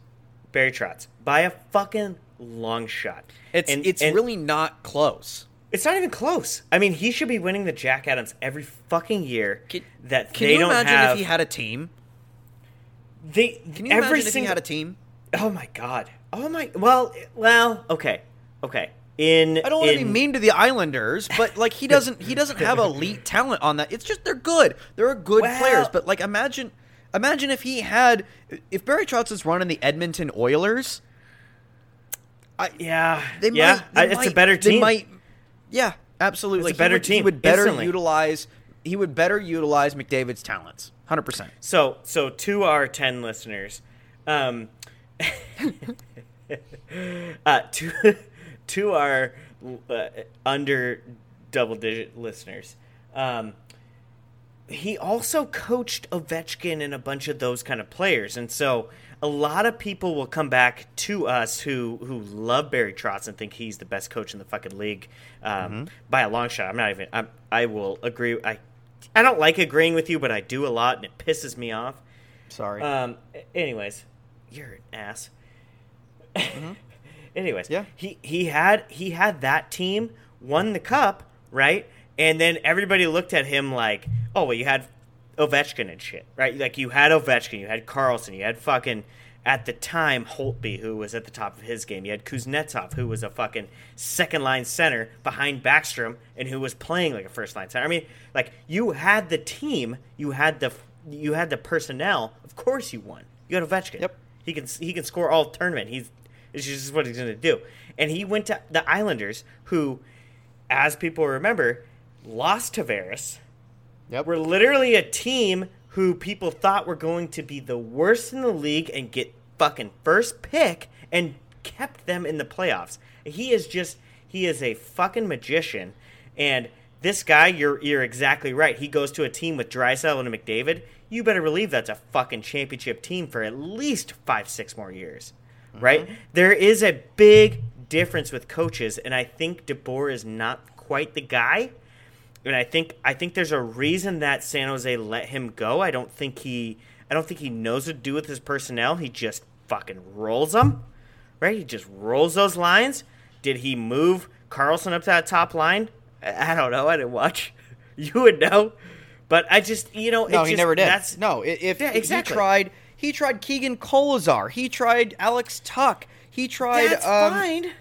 Barry Trotz by a fucking long shot. It's And- it's and really not close. it's not even close. I mean, he should be winning the Jack Adams every fucking year. Can, that can you don't imagine have. if he had a team? they Can you every imagine if he had a team? Oh my god. Oh my. Well, well. Okay. Okay. In I don't want to be mean to the Islanders, but like he doesn't he doesn't have elite talent on that. It's just they're good. They're good Well- players, but like imagine imagine if he had if Barry Trotz is running the Edmonton Oilers, I, Yeah. they yeah. might they I- it's a better team. They might Yeah, absolutely. It's a better he would, He would better instantly. utilize he would better utilize McDavid's talents. 100%. So, so to our ten listeners, um, uh, to to our uh, under double digit listeners, um, he also coached Ovechkin and a bunch of those kind of players, and so a lot of people will come back to us who who love Barry Trotz and think he's the best coach in the fucking league um, by a long shot. I'm not even. I'm, I will agree. I I don't like agreeing with you, but I do a lot, and it pisses me off. Sorry. Um. Anyways, you're an ass. anyways, Yeah. He he had he had that team won the cup right, and then everybody looked at him like, oh well, you had Ovechkin and shit, right? Like you had Ovechkin, you had Carlson, you had fucking at the time Holtby, who was at the top of his game. You had Kuznetsov, who was a fucking second line center behind Backstrom, and who was playing like a first line center. I mean, like you had the team, you had the you had the personnel. Of course, you won. You had Ovechkin. Yep. He can he can score all tournament. He's it's just what he's going to do. And he went to the Islanders, who, as people remember, lost Tavares. Yep. Were literally a team who people thought were going to be the worst in the league and get fucking first pick and kept them in the playoffs. He is just he is a fucking magician. And this guy, you're you're exactly right. He goes to a team with Draisaitl and McDavid. You better believe that's a fucking championship team for at least five, six more years. Right? Mm-hmm. There is a big difference with coaches, and I think DeBoer is not quite the guy and I think I think there's a reason that San Jose let him go. I don't think he I don't think he knows what to do with his personnel. He just fucking rolls them, right? He just rolls those lines. Did he move Karlsson up to that top line? I I don't know. I didn't watch. You would know, but I just you know No, he just- never did. That's no, if Yeah, exactly. he tried, he tried Keegan Kolesar. He tried Alex Tuch. He tried that's um, fine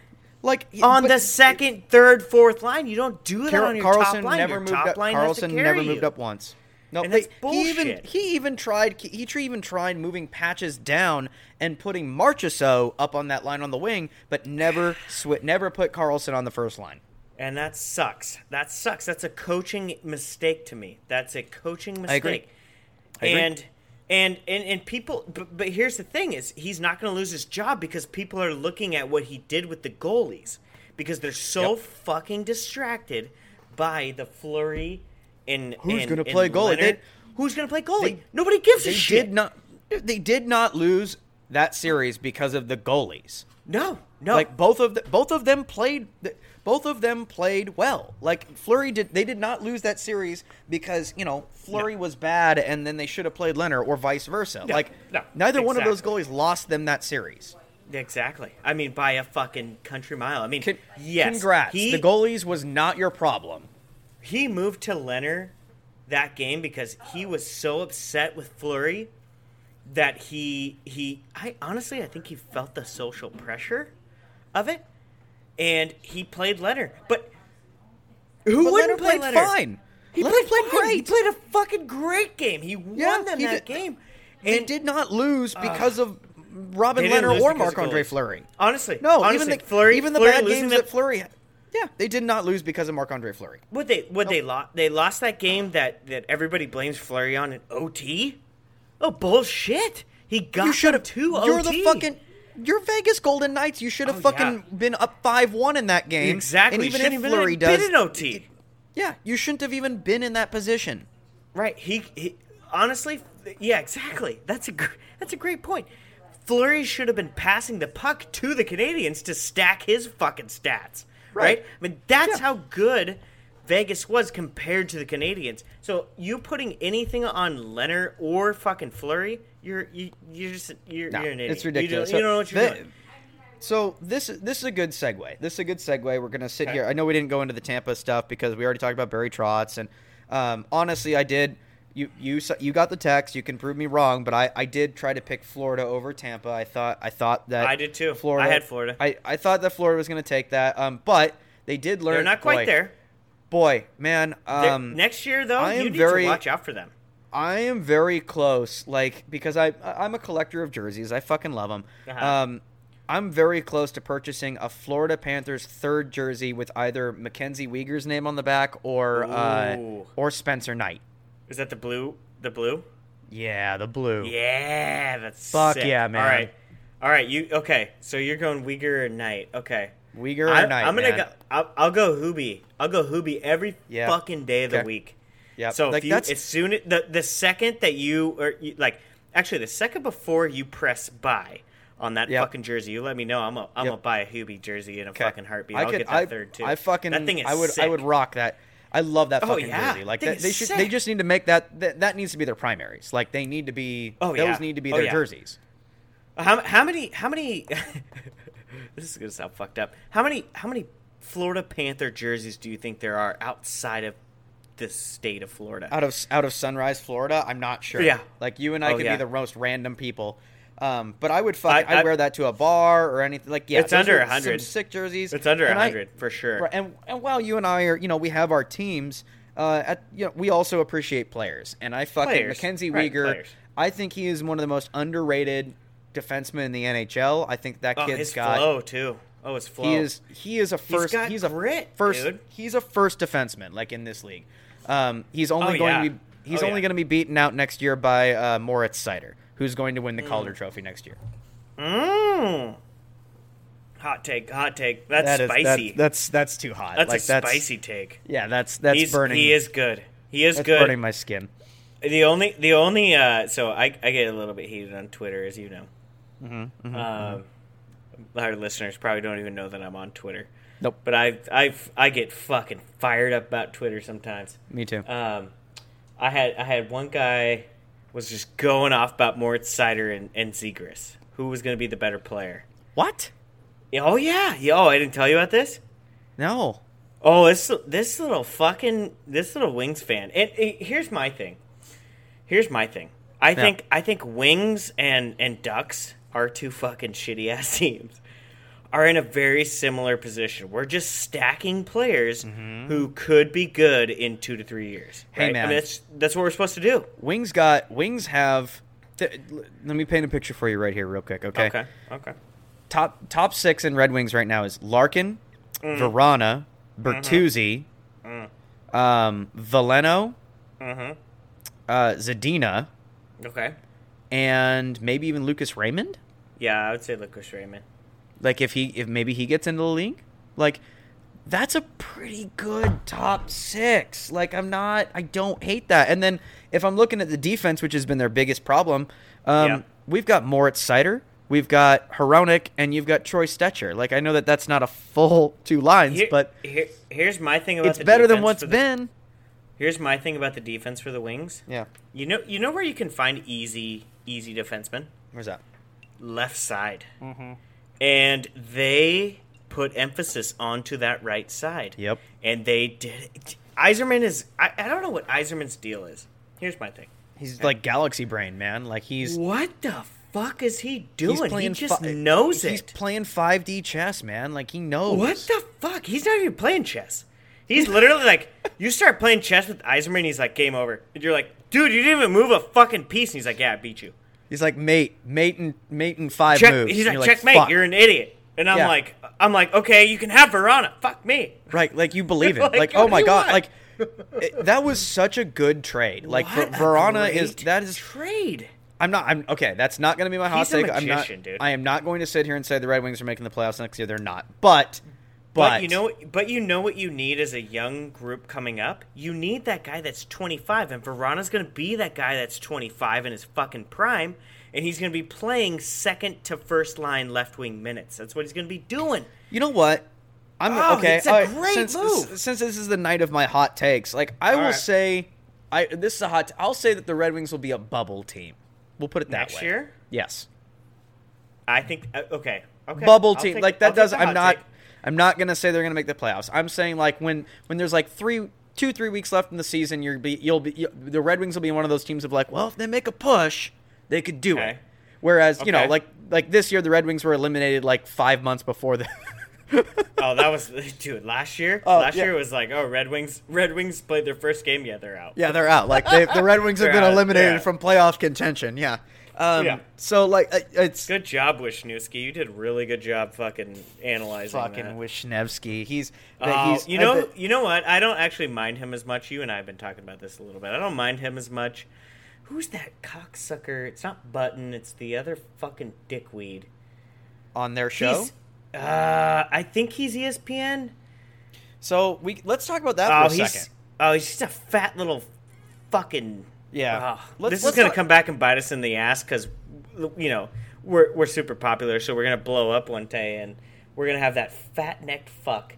like on the second, third, fourth line. You don't do that on your Karlsson top line. never your moved top up. line Karlsson never you. moved up once. No, they, he even he even tried he even tried moving patches down and putting Marchessault up on that line on the wing, but never swi- never put Karlsson on the first line. And that sucks. That sucks. That's a coaching mistake to me. That's a coaching mistake. agree. I agree. And and and and people but, but here's the thing is he's not going to lose his job because people are looking at what he did with the goalies because they're so Yep. fucking distracted by the flurry and Who's gonna play goalie? They- Who's going to play goalie? they- Nobody gives a They shit. did not they did not lose that series because of the goalies. No. No. Like both of the, both of them played both of them played well. Like Fleury did they did not lose that series because, you know, Fleury was bad and then they should have played Leonard or vice versa. No, like no, neither one of those goalies lost them that series. exactly. I mean by a fucking country mile. I mean, Con- yes. Congrats. He, the goalies was not your problem. he moved to Leonard that game because he was so upset with Fleury that he he I honestly I think he felt the social pressure of it and he played Leonard. But who But wouldn't Leonard play played Leonard? fine. He Leonard played, played fine. He played a fucking great game. He won Yeah, them he that did. game. They And did not lose ah. because of Robin Leonard or Marc Andre. Fleury. honestly, No, honestly, even the Fleury, even the Fleury bad games that Fleury had. Yeah, they did not lose because of Marc Andre Fleury. Would they what they lost they lost that game that that everybody blames Fleury on in OT. Oh bullshit! He got You should have to You're OT. the fucking you're Vegas Golden Knights. You should have Oh, fucking yeah. been up five one in that game. exactly. And even if Fleury does, been in OT. yeah, you shouldn't have even been in that position. Right. He, he honestly, yeah, exactly. That's a gr- that's a great point. Fleury should have been passing the puck to the Canadiens to stack his fucking stats. Right. Right. I mean, that's Yeah. how good Vegas was compared to the Canadiens. So you putting anything on Leonard or fucking Fleury, you're you, you're just you're, No, you're an idiot. it's ridiculous. You don't, you don't know what you're So, doing. So this this is a good segue. This is a good segue. We're gonna sit here. I know we didn't go into the Tampa stuff because we already talked about Barry Trotz, and um, honestly, I did. You you you got the text. You can prove me wrong, but I, I did try to pick Florida over Tampa. I thought I thought that I did too. Florida. I had Florida. I, I thought that Florida was gonna take that. Um, but they did learn. They're not quite boy, there. Boy, man. Um, Next year, though, I you need very- to watch out for them. I am very close, like because I I'm a collector of jerseys. I fucking love them. Uh-huh. Um, I'm very close to purchasing a Florida Panthers third jersey with either Mackenzie Weegar's name on the back or uh, or Spencer Knight. Is that the blue? The blue? Yeah, the blue. Yeah, that's Fuck sick. yeah, man. All right, all right. You okay? So you're going Weegar or Knight? Okay. Weegar or I, Knight. I'm gonna man. go. I'll, I'll go Hoobie. I'll go Hoobie every Yeah. fucking day of the Okay. week. Yeah. So Like, if you, as soon the the second that you or you, like actually the second before you press buy on that Yep. fucking jersey, you let me know. I'm a, I'm Yep. gonna buy a Hoobie jersey in a Okay. fucking heartbeat. I I'll could, get that I, third too. I fucking, that thing is I would, sick. I would rock that. I love that Oh, fucking yeah. jersey. Like that, they should, they just need to make that, that. That needs to be their primaries. Like they need to be. Oh, those yeah. need to be Oh, their yeah. jerseys. How, how many how many this is gonna sound fucked up. How many how many Florida Panther jerseys do you think there are outside of the state of Florida? out of out of Sunrise, Florida. I'm not sure. Yeah. like you and I Oh, could yeah. be the most random people. Um, but I would fucking, I- I, I- would wear that to a bar or anything. Like, yeah, It's under 100. Sick jerseys. It's under 100 for sure. And and while you and I are, you know, we have our teams. Uh, at you know, we also appreciate players, and I fucking Players. Mackenzie Right, players. I think he is one of the most underrated defensemen in the NHL. I think that kid's got Oh, kid's his got. flow too. Oh, his flow. He is he is a first. got he's a grit, first. dude. He's a first defenseman like in this league. Um, he's only Oh, going yeah. to be. He's Oh, only yeah. going to be beaten out next year by uh, Moritz Seider, who's going to win the Mm. Calder Trophy next year. Mmm. Hot take. Hot take. That's That is- spicy. that- that's that's too hot. that's like a that's spicy take. Yeah, that's that's He's, burning. He is good. He is good. burning my skin. The only, the only, uh, so I, I get a little bit heated on Twitter, as you know. Mm-hmm, um, our listeners probably don't even know that I'm on Twitter, Nope. but I, I, I get fucking fired up about Twitter sometimes. Me too. Um, I had, I had one guy was just going off about Moritz Seider and, and Zegras, who was going to be the better player. what? Oh yeah, yeah. Oh, I didn't tell you about this. No. Oh, this this little fucking this little Wings fan. And, and here's my thing. Here's my thing. I Yeah. think I think Wings and and Ducks are two fucking shitty ass teams. Are in a very similar position. We're just stacking players who could be good in two to three years. Mm-hmm. Hey, right? I man. mean, that's that's what we're supposed to do. Wings got Wings have. th- let me paint a picture for you right here, real quick. Okay. Okay. Okay. Top top six in Red Wings right now is Larkin, Mm. Verana, Bertuzzi, um, Valeno, Mm-hmm. uh, Zadina, Okay. and maybe even Lucas Raymond. Yeah, I would say Lucas Raymond. Like if he if maybe he gets into the league, like that's a pretty good top six. Like I'm not I don't hate that. And then if I'm looking at the defense, which has been their biggest problem, um, Yeah. we've got Moritz Seider, we've got Hronek, and you've got Troy Stecher. Like I know that that's not a full two lines, Here- but here, here's my thing about the defense. it's better than what's the- been. Here's my thing about the defense for the Wings. Yeah. You know, you know where you can find easy, easy defensemen. Where's that? Left side, Mm-hmm. and they put emphasis onto that right side. Yep. And they did. It. Yzerman is. I, I don't know what Yzerman's deal is. Here's my thing. He's like galaxy brain, man. Like he's What the fuck is he doing? he just fi- knows He's it. He's playing 5D chess, man. Like he knows. What the fuck? He's not even playing chess. He's literally like, you start playing chess with Yzerman, he's like, game over. And you're like, dude, you didn't even move a fucking piece. And he's like, yeah, I beat you. He's like mate, mate, and mate in five Check. moves. He's like, checkmate. "Fuck." You're an idiot. And I'm Yeah. like, I'm like, okay, you can have Verona. Fuck me. right. Like you believe it. Like, Like, oh my god. want? Like it- that was such a good trade. Like Ver- Verona is that is. trade. I'm not. I'm okay. That's not going to be my hot He's take. I'm not. dude. I am not going to sit here and say the Red Wings are making the playoffs next year. They're not. But. But, But, you know, but you know what you need as a young group coming up. You need that guy that's 25, and Verona's going to be that guy that's 25 in his fucking prime, and he's going to be playing second to first line left wing minutes. That's what he's going to be doing. You know what? I'm Oh, okay. it's a right, great since, move. Since this is the night of my hot takes, like I All will right. say, I this is a hot. I'll say that the Red Wings will be a bubble team. We'll put it that Next way. year? Yes, I think. Uh, okay. Okay. bubble I'll team. take- like I'll that does. I'm not. take. I'm not gonna say they're gonna make the playoffs. I'm saying like when when there's like three, two, three weeks left in the season, you're be you'll be you, the Red Wings will be one of those teams of like, well, if they make a push, they could do it. Okay. Whereas you know, like like this year, the Red Wings were eliminated like five months before the. Oh, that was dude. Last year, Oh, last yeah. year was like, oh, Red Wings. Red Wings played their first game. Yeah, they're out. Yeah, they're out. Like they, the Red Wings have been out. eliminated from playoff contention. Yeah. Um, Yeah. So like uh, it's Good job, Wyshynski. You did a really good job, fucking analyzing fucking that. Wyshynski. He's Oh, he's you know, bet- you know what? I don't actually mind him as much. You and I have been talking about this a little bit. I don't mind him as much. Who's that cocksucker? It's not Button. It's the other fucking dickweed. on their show. He's, uh, I think he's ESPN. So we let's talk about that Oh, for a he's second. oh, he's just a fat little fucking. Yeah. Oh, Let's- this let's is gonna come back and bite us in the ass because, you know, we're we're super popular, so we're gonna blow up one day, and we're gonna have that fat necked fuck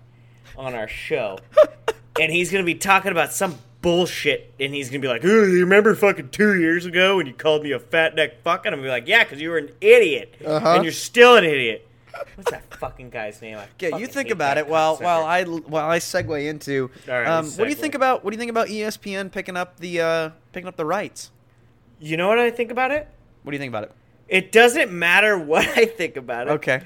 on our show, and he's gonna be talking about some bullshit, and he's gonna be like, "Oh, you remember fucking two years ago when you called me a fat neck fuck?" And I'm gonna be like, "Yeah, because you were an idiot, Uh-huh. and you're still an idiot." What's that fucking guy's name? I Okay, you think about it while while I while I segue into. Right, um, you what do you think about what do you think about ESPN picking up the uh, picking up the rights? You know what I think about it? What do you think about it? It doesn't matter what I think about it. Okay.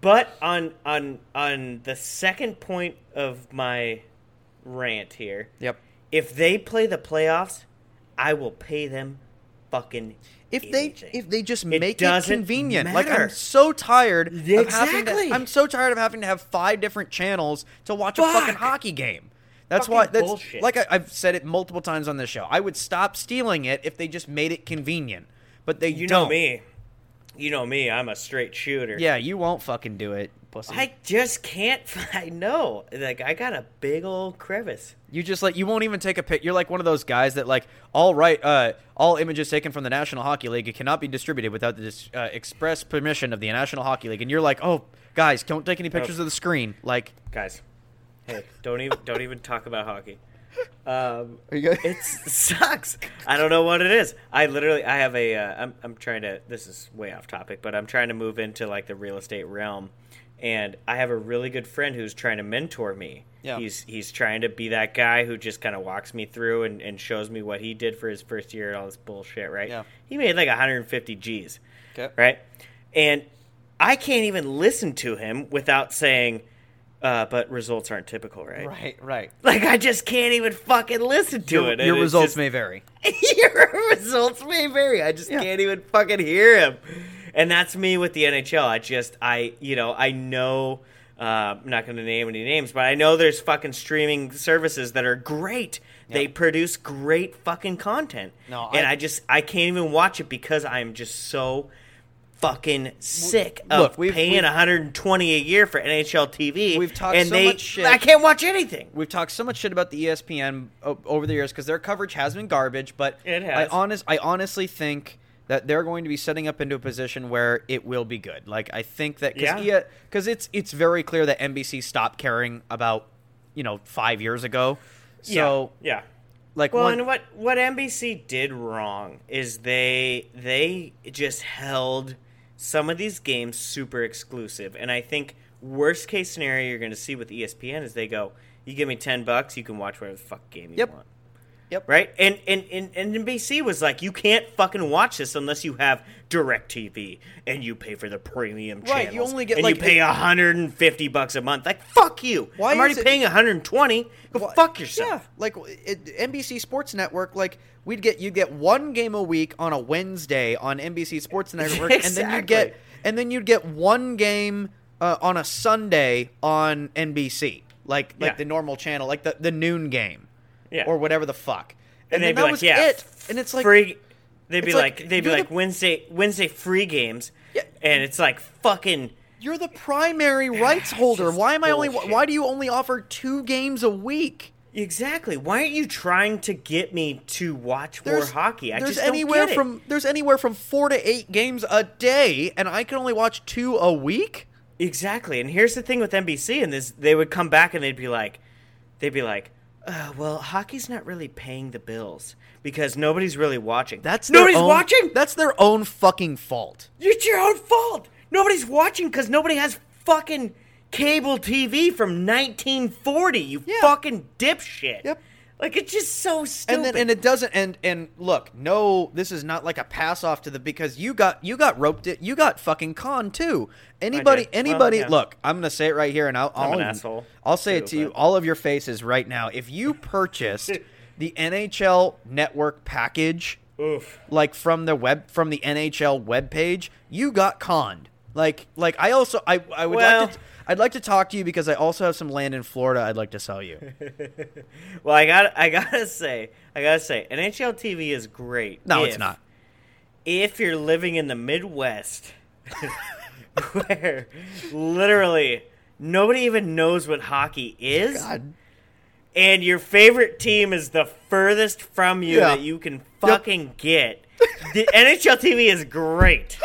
But on on on the second point of my rant here, Yep. if they play the playoffs, I will pay them fucking If they if they just It make it convenient, like. I'm so tired of having to, I'm so tired of having to have five different channels to watch a fucking hockey game. That's Fucking why that's bullshit. like I, I've said it multiple times on this show. I would stop stealing it if they just made it convenient, but they you don't. know me, you know me, I'm a straight shooter. Yeah, you won't fucking do it, pussy. I just can't. I know, like I got a big old crevice. You just like you won't even take a pic. You're like one of those guys that like all right, uh, all images taken from the National Hockey League it cannot be distributed without the dis- uh, express permission of the National Hockey League. And you're like, oh, guys, don't take any pictures of the screen. Like, guys. Hey, don't even don't even talk about hockey. Um, Are you it sucks. I don't know what it is. I literally I have a uh, I'm I'm trying to this is way off topic, but I'm trying to move into like the real estate realm, and I have a really good friend who's trying to mentor me. Yeah. He's he's trying to be that guy who just kind of walks me through and, and shows me what he did for his first year and all this bullshit. Right? Yeah. He made like 150 G's okay. right? And I can't even listen to him without saying, uh, "But results aren't typical, right?" right, right. Like I just can't even fucking listen to Your, it. your results just- may vary. your results may vary. I just Yeah. can't even fucking hear him. And that's me with the NHL. I just, I, you know, I know. Uh, I'm not going to name any names, but I know there's fucking streaming services that are great. They produce great fucking content. No, and I- I just, I can't even watch it because I'm just so fucking sick of look, we've- paying we've- 120 a year for NHL TV. We've talked and so they, much shit. I can't watch anything. We've talked so much shit about the ESPN over the years because their coverage has been garbage. But It I honest, I honestly think that they're going to be setting up into a position where it will be good. Like I think that because Yeah. because it's it's very clear that NBC stopped caring about you know five years ago. So yeah. yeah. like Well, one, and what what NBC did wrong is they they just held some of these games super exclusive, and I think worst case scenario you're going to see with ESPN is they go, "You give me ten bucks, you can watch whatever the fuck game you Yep. want." Yep. Right, and, and and and NBC was like, you can't fucking watch this unless you have Direct TV and you pay for the premium Right, channels. you only get, and like, you pay it- 150 bucks a month. Like fuck you. Why I'm already it- paying 120. Go Why- fuck yourself. Yeah, like it, NBC Sports Network, like we'd get you get one game a week on a Wednesday on NBC Sports Network, exactly. and then you get and then you'd get one game uh, on a Sunday on NBC, like like Yeah. the normal channel, like the the noon game, Yeah. or whatever the fuck. and, then they'd be that like, was "Yeah, it. And it's like free." They'd be like, like, they'd be like the- Wednesday Wednesday free games, Yeah. and it's like fucking. you're the primary rights holder. Why am I only? bullshit. Why do you only offer two games a week? Exactly. Why aren't you trying to get me to watch more hockey? I there's just don't anywhere from there's anywhere from four to eight games a day, and I can only watch two a week. Exactly. And here's the thing with NBC, and this they would come back and they'd be like, they'd be like, uh, well, hockey's not really paying the bills because nobody's really watching. That's their nobody's own- watching. That's their own fucking fault. It's your own fault. Nobody's watching because nobody has fucking cable TV from 1940. You Yeah. fucking dipshit. Yep. Like it's just so stupid. And then and it doesn't and and look, no, this is not like a pass off to the because you got you got roped it. You got fucking con too. Anybody did. Well, anybody yeah. look, I'm going to say it right here and I'll I'm I'll, an asshole, I'll say it too, to you all of your faces right now. If you purchased the NHL network package Oof. like from the web from the NHL webpage, you got conned. Like like I also I I would Well- like to I'd like to talk to you because I also have some land in Florida I'd like to sell you. Well, I got I gotta say, I gotta say, NHL TV is great. No, if- it's not. If you're living in the Midwest, where literally nobody even knows what hockey is, God. and your favorite team is the furthest from you Yeah. that you can fucking get, the NHL TV is great.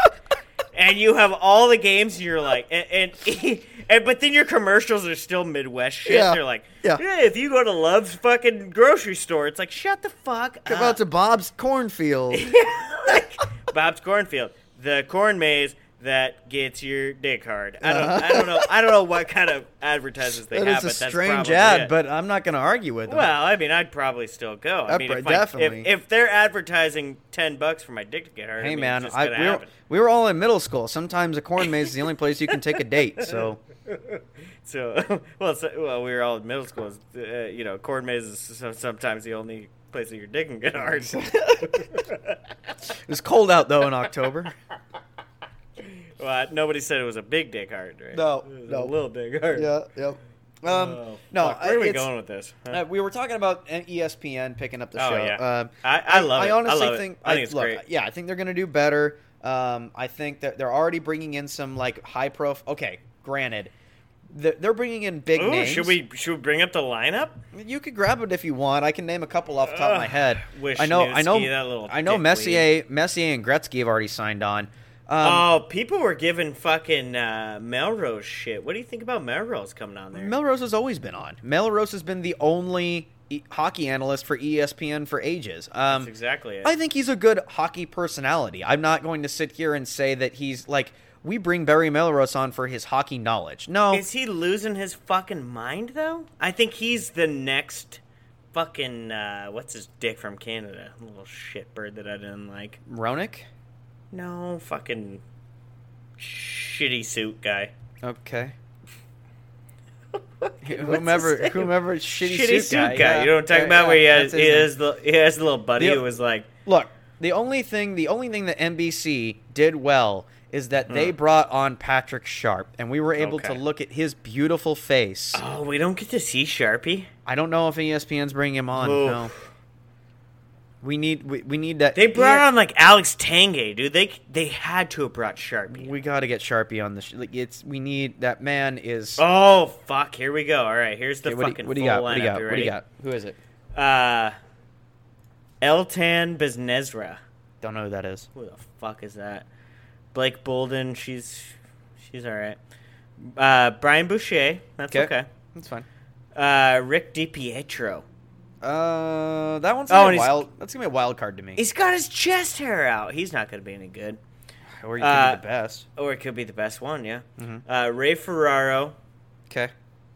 And you have all the games, and you're like, and, and, and but then your commercials are still Midwest shit. Yeah. They're like, Yeah. yeah. if you go to Love's fucking grocery store, it's like, shut the fuck Come up. out to Bob's cornfield. like Bob's cornfield, the corn maze, that gets your dick hard. I don't, I don't know. I don't know what kind of advertisements they That have, is a but strange ad, it. but I'm not going to argue with them. Well, I mean, I'd probably still go. I mean, if, definitely. if, if they're advertising ten bucks for my dick to get hard, I hey mean, man, I, we, were, we were all in middle school. Sometimes a corn maze is the only place you can take a date. So So, well, so, well, we were all in middle school. Uh, you know, corn maze is so, sometimes the only place that your dick can get hard. it was cold out though in October. Well, nobody said it was a big dick hard, right? No, it no. a little dick hard. yep. Um, Oh, no, fuck, where are we going with this? Huh? Uh, we were talking about ESPN picking up the Oh, show. yeah. Um, I- I love it. I I honestly it. think. I think it's look, great. Yeah, I think they're going to do better. Um, I think that they're already bringing in some like high prof. Okay, granted, they're bringing in big Ooh, names. should we should we bring up the lineup? You could grab it if you want. I can name a couple off the top of my head. I know. I know. That little I know. Messier, Messier, and Gretzky have already signed on. Um, oh, people were giving fucking uh, Melrose shit. What do you think about Melrose coming on there? Melrose has always been on. Melrose has been the only e- hockey analyst for ESPN for ages. Um, That's exactly it. I think he's a good hockey personality. I'm not going to sit here and say that he's like we bring Barry Melrose on for his hockey knowledge. No, Is he losing his fucking mind though? I think he's the next fucking uh, what's his dick from Canada? Little shitbird that I didn't like. Ronick. No, fucking shitty suit guy. Okay. whomever, whomever, shitty, shitty suit, guy. yeah. You know what I'm talking Yeah, about? Where he has he has the he has the little buddy The- who was like, Look, the only thing, the only thing that NBC did well is that they brought on Patrick Sharp, and we were able to Hmm. Look at his beautiful face. "Oh, we don't get to see Sharpie." I don't know if ESPN's bringing him on. No. We need, we, we need that. They brought Yeah, on like Alex Tange, dude. They they had to have brought Sharpie. We got to get Sharpie on the. Sh- like, it's we need that man is. Oh fuck! Here we go. All right, here's the Okay, what, do fucking you, what do full you got? What do you got? What do you got? Who is it? Uh, Eltan Beznezra. Don't know who that is. Who the fuck is that? Blake Bolden. She's she's all right. Uh, Brian Boucher. That's Okay. okay. That's fine. Uh, Rick DiPietro. Uh, that one's Oh, gonna and be a wild. That's gonna be a wild card to me. He's got his chest hair out. He's not going to be any good. Or he could uh, be the best. Or it could be the best one. Yeah. Mhm. Uh, Ray Ferraro. Okay.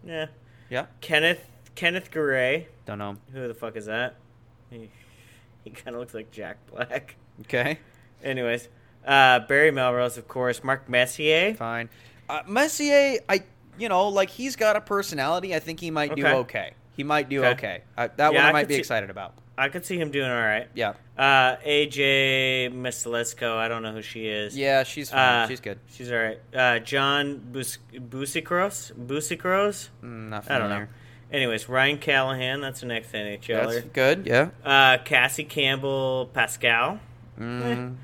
Yeah. Yeah. Kenneth Kenneth Garay. Don't know. Who the fuck is that? He, he kind of looks like Jack Black. Okay. Anyways, uh, Barry Melrose, of course. Mark Messier. Fine. Uh, Messier, I you know, like he's got a personality. I think he might do Okay. He might do Okay. okay. Uh, that Yeah, one I I might be see- excited about. I could see him doing all right. Yeah. Uh, AJ Mislesko. I don't know who she is. Yeah, she's fine. Uh, she's good. She's all right. Uh, John Bus- Busikros. Busikros. Mm, not I don't know. Anyways, Ryan Callahan. That's an ex That's NHLer. good. Yeah. Uh, Cassie Campbell. Pascal. Mm.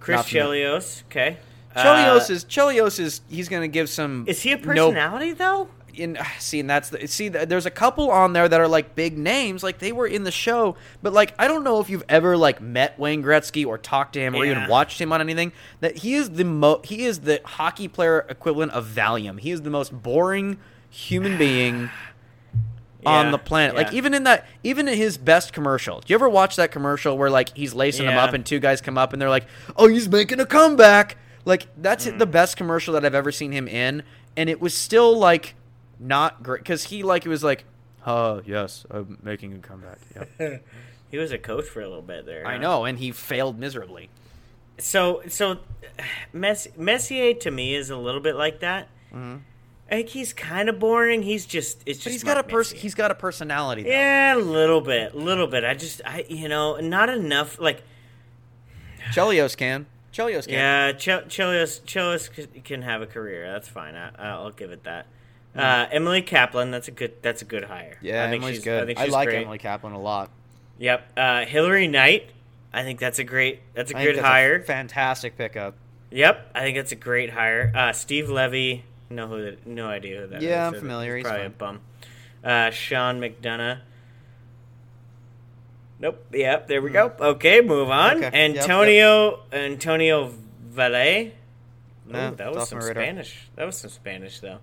Chris Not. Chelios. Okay. Chelios Uh, is Chelios is he's going to give some. Is he a no- personality though? In see and that's the see th- there's a couple on there that are like big names like they were in the show but like i don't know if you've ever like met wayne gretzky or talked to him or even watched him on anything that he is the mo he is the hockey player equivalent of valium. He is the most boring human being on Yeah, the planet. Like even in that even in his best commercial do you ever watch that commercial where like he's lacing them Yeah. up and two guys come up and they're like oh he's making a comeback. Like that's Mm. the best commercial that i've ever seen him in and it was still like not great because he like it was like oh yes i'm making a comeback yeah He was a coach for a little bit there. i huh? know and he failed miserably So so, Mess- Messier to me is a little bit like that. Like he's kind of boring. He's just it's just. Mm-hmm. but he's got a person he's got a personality though. Yeah, a little bit, little bit. I just I you know not enough. Like chelios can chelios can yeah, Ch- Chelios Chelios can have a career. That's fine. I, I'll give it that. Uh, Emily Kaplan. That's a good. That's a good hire. Yeah I think emily's she's, good I think i she's like great. emily kaplan a lot Yep. Uh, Hilary Knight. I think that's a great. That's a I good that's a hire. fantastic pickup Yep, I think that's a great hire. Uh, Steve Levy, know who that? No idea who that is. Yeah, I'm So familiar. He's probably a bum. Uh, Sean McDonough. Nope. Yep. There we go. Okay, move on. Hmm. Okay, yep, Antonio Antonio Valle. No, Ooh, that was some. Spanish. That was some Spanish though.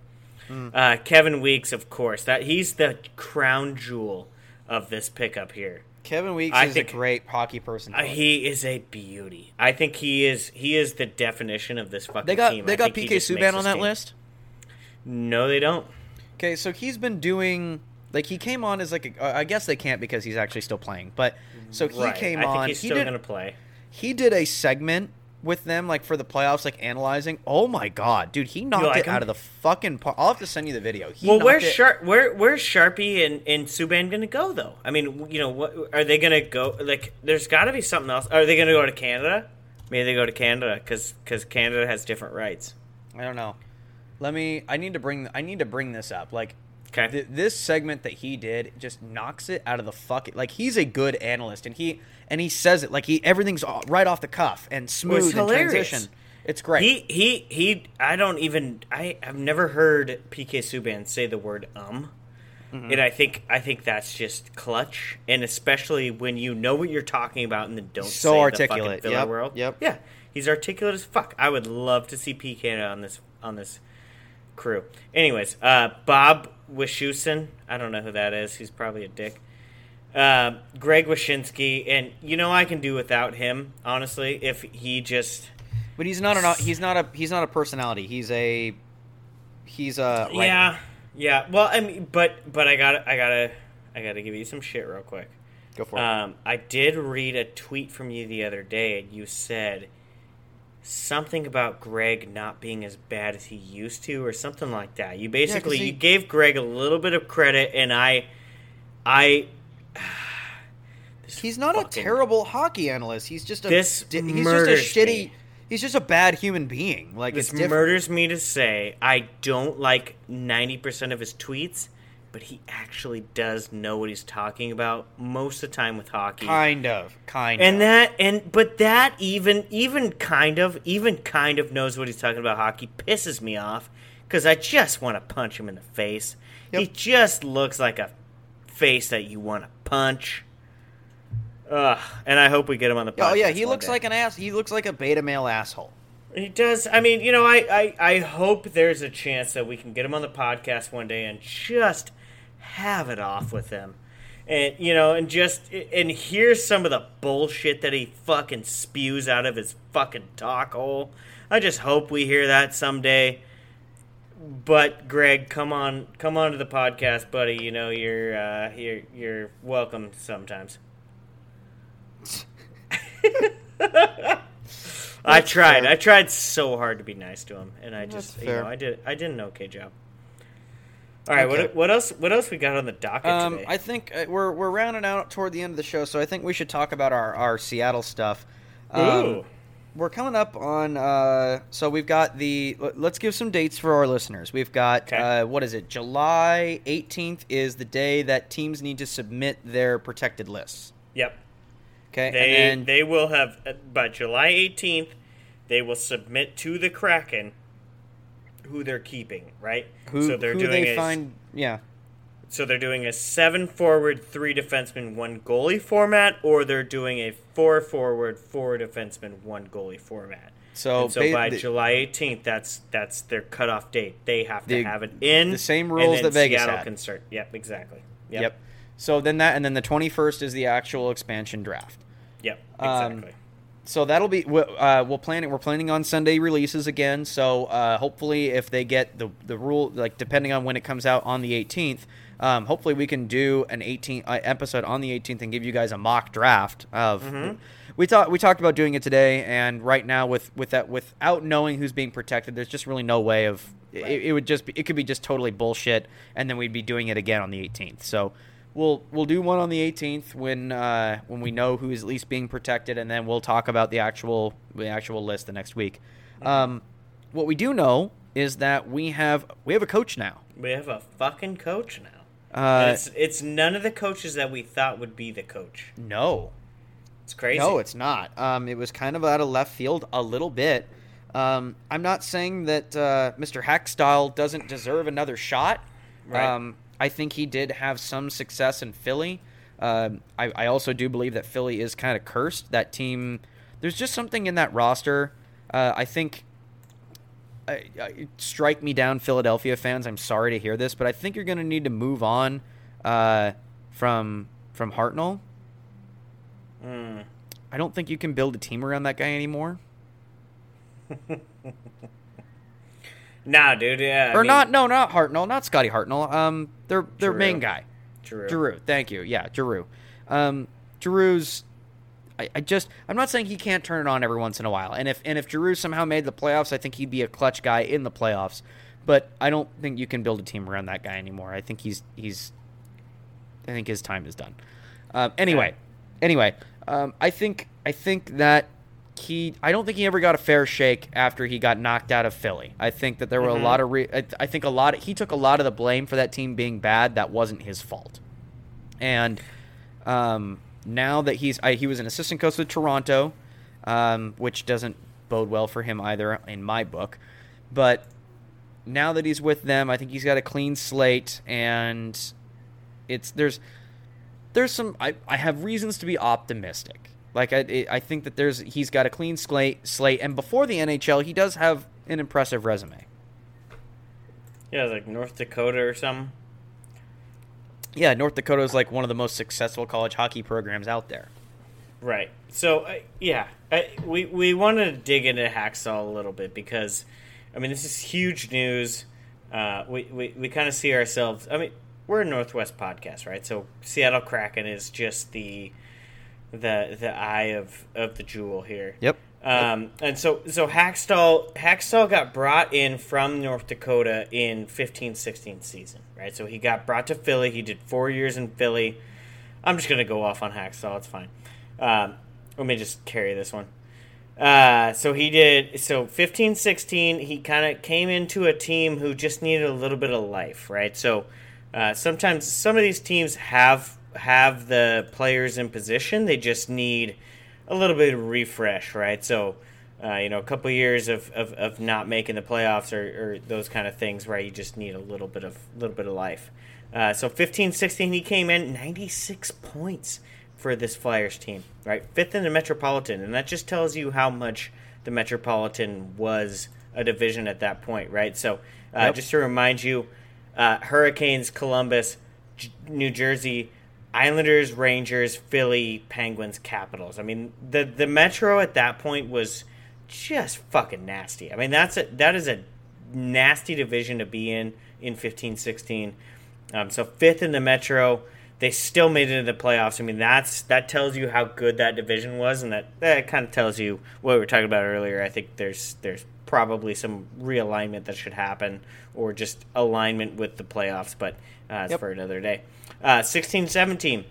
Hmm. Uh, Kevin Weekes, of course. That he's the crown jewel of this pickup here. Kevin Weekes I is think- a great hockey person. Uh, he is a beauty. I think he is. He is the definition of this fucking they got team. they I got PK Subban on that team. list. No, they don't. Okay, so he's been doing like he came on as like a, uh, I guess they can't because he's actually still playing. But so he right. came I think on. he's he still did gonna play. he did a segment with them like for the playoffs, like analyzing. Oh my god, dude, he knocked like it him? out of the fucking park. I'll have to send you the video. He well, where's it- Sharp? Where where's Sharpie and and Subban gonna go though? I mean, you know, what are they gonna go? Like, there's got to be something else. Are they gonna go to Canada? Maybe they go to Canada because because Canada has different rights. I don't know. Let me. I need to bring. I need to bring this up. Like Okay. th- this segment that he did just knocks it out of the fucking. Like he's a good analyst, and he and he says it like he everything's all- right off the cuff and smooth and hilarious. transition. It's great. He he he. I don't even. I have never heard PK Subban say the word um, Mm-hmm. and I think I think that's just clutch, and especially when you know what you're talking about and then don't So say the fucking articulate. filler Yep, world. yep. Yeah, he's articulate as fuck. I would love to see PK on this on this crew. Anyways, uh, Bob Wischusen. I don't know who that is. He's probably a dick. Uh, Greg Wyshynski, and you know I can do without him honestly if he just. but he's not an. He's not a. He's not a personality. He's a. He's a. writer. Yeah, yeah. Well, I mean, but but I got I gotta I gotta give you some shit real quick. Go for it. Um, I did read a tweet from you the other day, and you said something about Greg not being as bad as he used to, or something like that. You basically he- you gave Greg a little bit of credit, and I I. He's not a terrible hockey analyst. He's just a. This di- he's just a shitty. me. He's just a bad human being. Like This murders me to say I don't like 90% of his tweets, but he actually does know what he's talking about most of the time with hockey. Kind of. Kind and of. that and but that even even kind of even kind of knows what he's talking about hockey pisses me off cuz I just want to punch him in the face. He just looks like a face that you want to punch. Ugh, and I hope we get him on the podcast. Oh yeah, he looks day. like an ass. He looks like a beta male asshole. He does. I mean, you know, I, I, I hope there's a chance that we can get him on the podcast one day and just have it off with him. And, you know, and just, and hear some of the bullshit that he fucking spews out of his fucking talk hole. I just hope we hear that someday. But Greg, come on, come on to the podcast, buddy. You know, you're, uh, you're, you're welcome sometimes. I tried. fair. I tried so hard to be nice to him, and I just, That's you know, I did. I did an okay job. All right, Okay. what what else? What else we got on the docket Um, today? I think uh, we're we're rounding out toward the end of the show, so I think we should talk about our our Seattle stuff. Um, Ooh. We're coming up on. Uh, so we've got the. let- Let's give some dates for our listeners. We've got. Okay. Uh, what is it? July 18th is the day that teams need to submit their protected lists. Yep. Okay, They and then they will have uh, by July eighteenth. They will submit to the Kraken who they're keeping, right? who, so they're who doing they a, find. Yeah, So they're doing a seven forward, three defenseman, one goalie format, or they're doing a four forward, four defenseman, one goalie format. So and so ba- by the- July 18th, that's that's their cutoff date. They have to The- have it in the same rules that Vegas Seattle had. can start. Yep, exactly. Yep. Yep. So then that, and then the 21st is the actual expansion draft. Yep. Um, Exactly. So that'll be uh, we'll plan it. We're planning on Sunday releases again. So uh, hopefully, if they get the the rule, like depending on when it comes out on the 18th, um, hopefully we can do an 18 uh, episode on the 18th and give you guys a mock draft of. Mm-hmm. We thought we talked about doing it today, and right now with with that without knowing who's being protected, there's just really no way of. It, it would just be it could be just totally bullshit, and then we'd be doing it again on the 18th. So we'll we'll do one on the 18th when uh, when we know who is at least being protected, and then we'll talk about the actual the actual list the next week. Um, what we do know is that we have we have a coach now. we have a fucking coach now. Uh, it's it's none of the coaches that we thought would be the coach. no, It's crazy. no, it's not. Um, it was kind of out of left field a little bit. Um, I'm not saying that uh, Mr. Hakstol doesn't deserve another shot. Right. Um, I think he did have some success in Philly. Um, I, I also do believe that Philly is kind of cursed. That team, there's just something in that roster. Uh, I think. I, I, strike me down, Philadelphia fans. I'm sorry to hear this, but I think you're going to need to move on uh, from from Hartnell. Mm. I don't think you can build a team around that guy anymore. Nah, dude. Yeah. I or mean, not? No, not Hartnell, not Scotty Hartnell. Um, their their Giroux. main guy, Giroux. Giroux. Thank you. Yeah, Giroux. Um, Giroux's. I, I just I'm not saying he can't turn it on every once in a while. And if and if Giroux somehow made the playoffs, I think he'd be a clutch guy in the playoffs. But I don't think you can build a team around that guy anymore. I think he's he's. I think his time is done. Um, anyway, anyway, um, I think I think that he I don't think he ever got a fair shake after he got knocked out of Philly. I think that there were Mhm. a lot of re- I, I think a lot of, he took a lot of the blame for that team being bad. That wasn't his fault. And um, now that he's I, he was an assistant coach with Toronto, um, which doesn't bode well for him either in my book. But now that he's with them, I think he's got a clean slate, and it's there's there's some I, I have reasons to be optimistic. Like I I think that there's he's got a clean slate slate, and before the NHL, he does have an impressive resume. Yeah, like North Dakota or something. Yeah, North Dakota is like one of the most successful college hockey programs out there. Right. So uh, yeah, I, we we want to dig into Hakstol a little bit because, I mean, this is huge news. Uh, we we, we kind of see ourselves. I mean, we're a Northwest podcast, right? So Seattle Kraken is just the the the eye of of the jewel here. Yep. Um, and so so Hakstol Hakstol got brought in from North Dakota in 15-16 season, right? So he got brought to Philly. He did four years in Philly. I'm just gonna go off on Hakstol. It's fine. Um, let me just carry this one. Uh, so he did so 15 16 he kind of came into a team who just needed a little bit of life right so uh, sometimes some of these teams have have the players in position they just need a little bit of refresh right so uh, you know a couple years of, of, of not making the playoffs or, or those kind of things right? you just need a little bit of little bit of life uh, so 15 16 he came in 96 points for this Flyers team, right? Fifth in the Metropolitan, and that just tells you how much the Metropolitan was a division at that point, right? So, uh, Yep. just to remind you, uh, Hurricanes, Columbus, J- New Jersey, Islanders, Rangers, Philly, Penguins, Capitals. I mean, the the Metro at that point was just fucking nasty. I mean, that's a that is a nasty division to be in in 15 16. Um, so fifth in the Metro, they still made it into the playoffs. I mean, that's that tells you how good that division was, and that that kind of tells you what we were talking about earlier. I think there's there's probably some realignment that should happen, or just alignment with the playoffs, but uh, it's Yep. for another day. Uh, 16-17,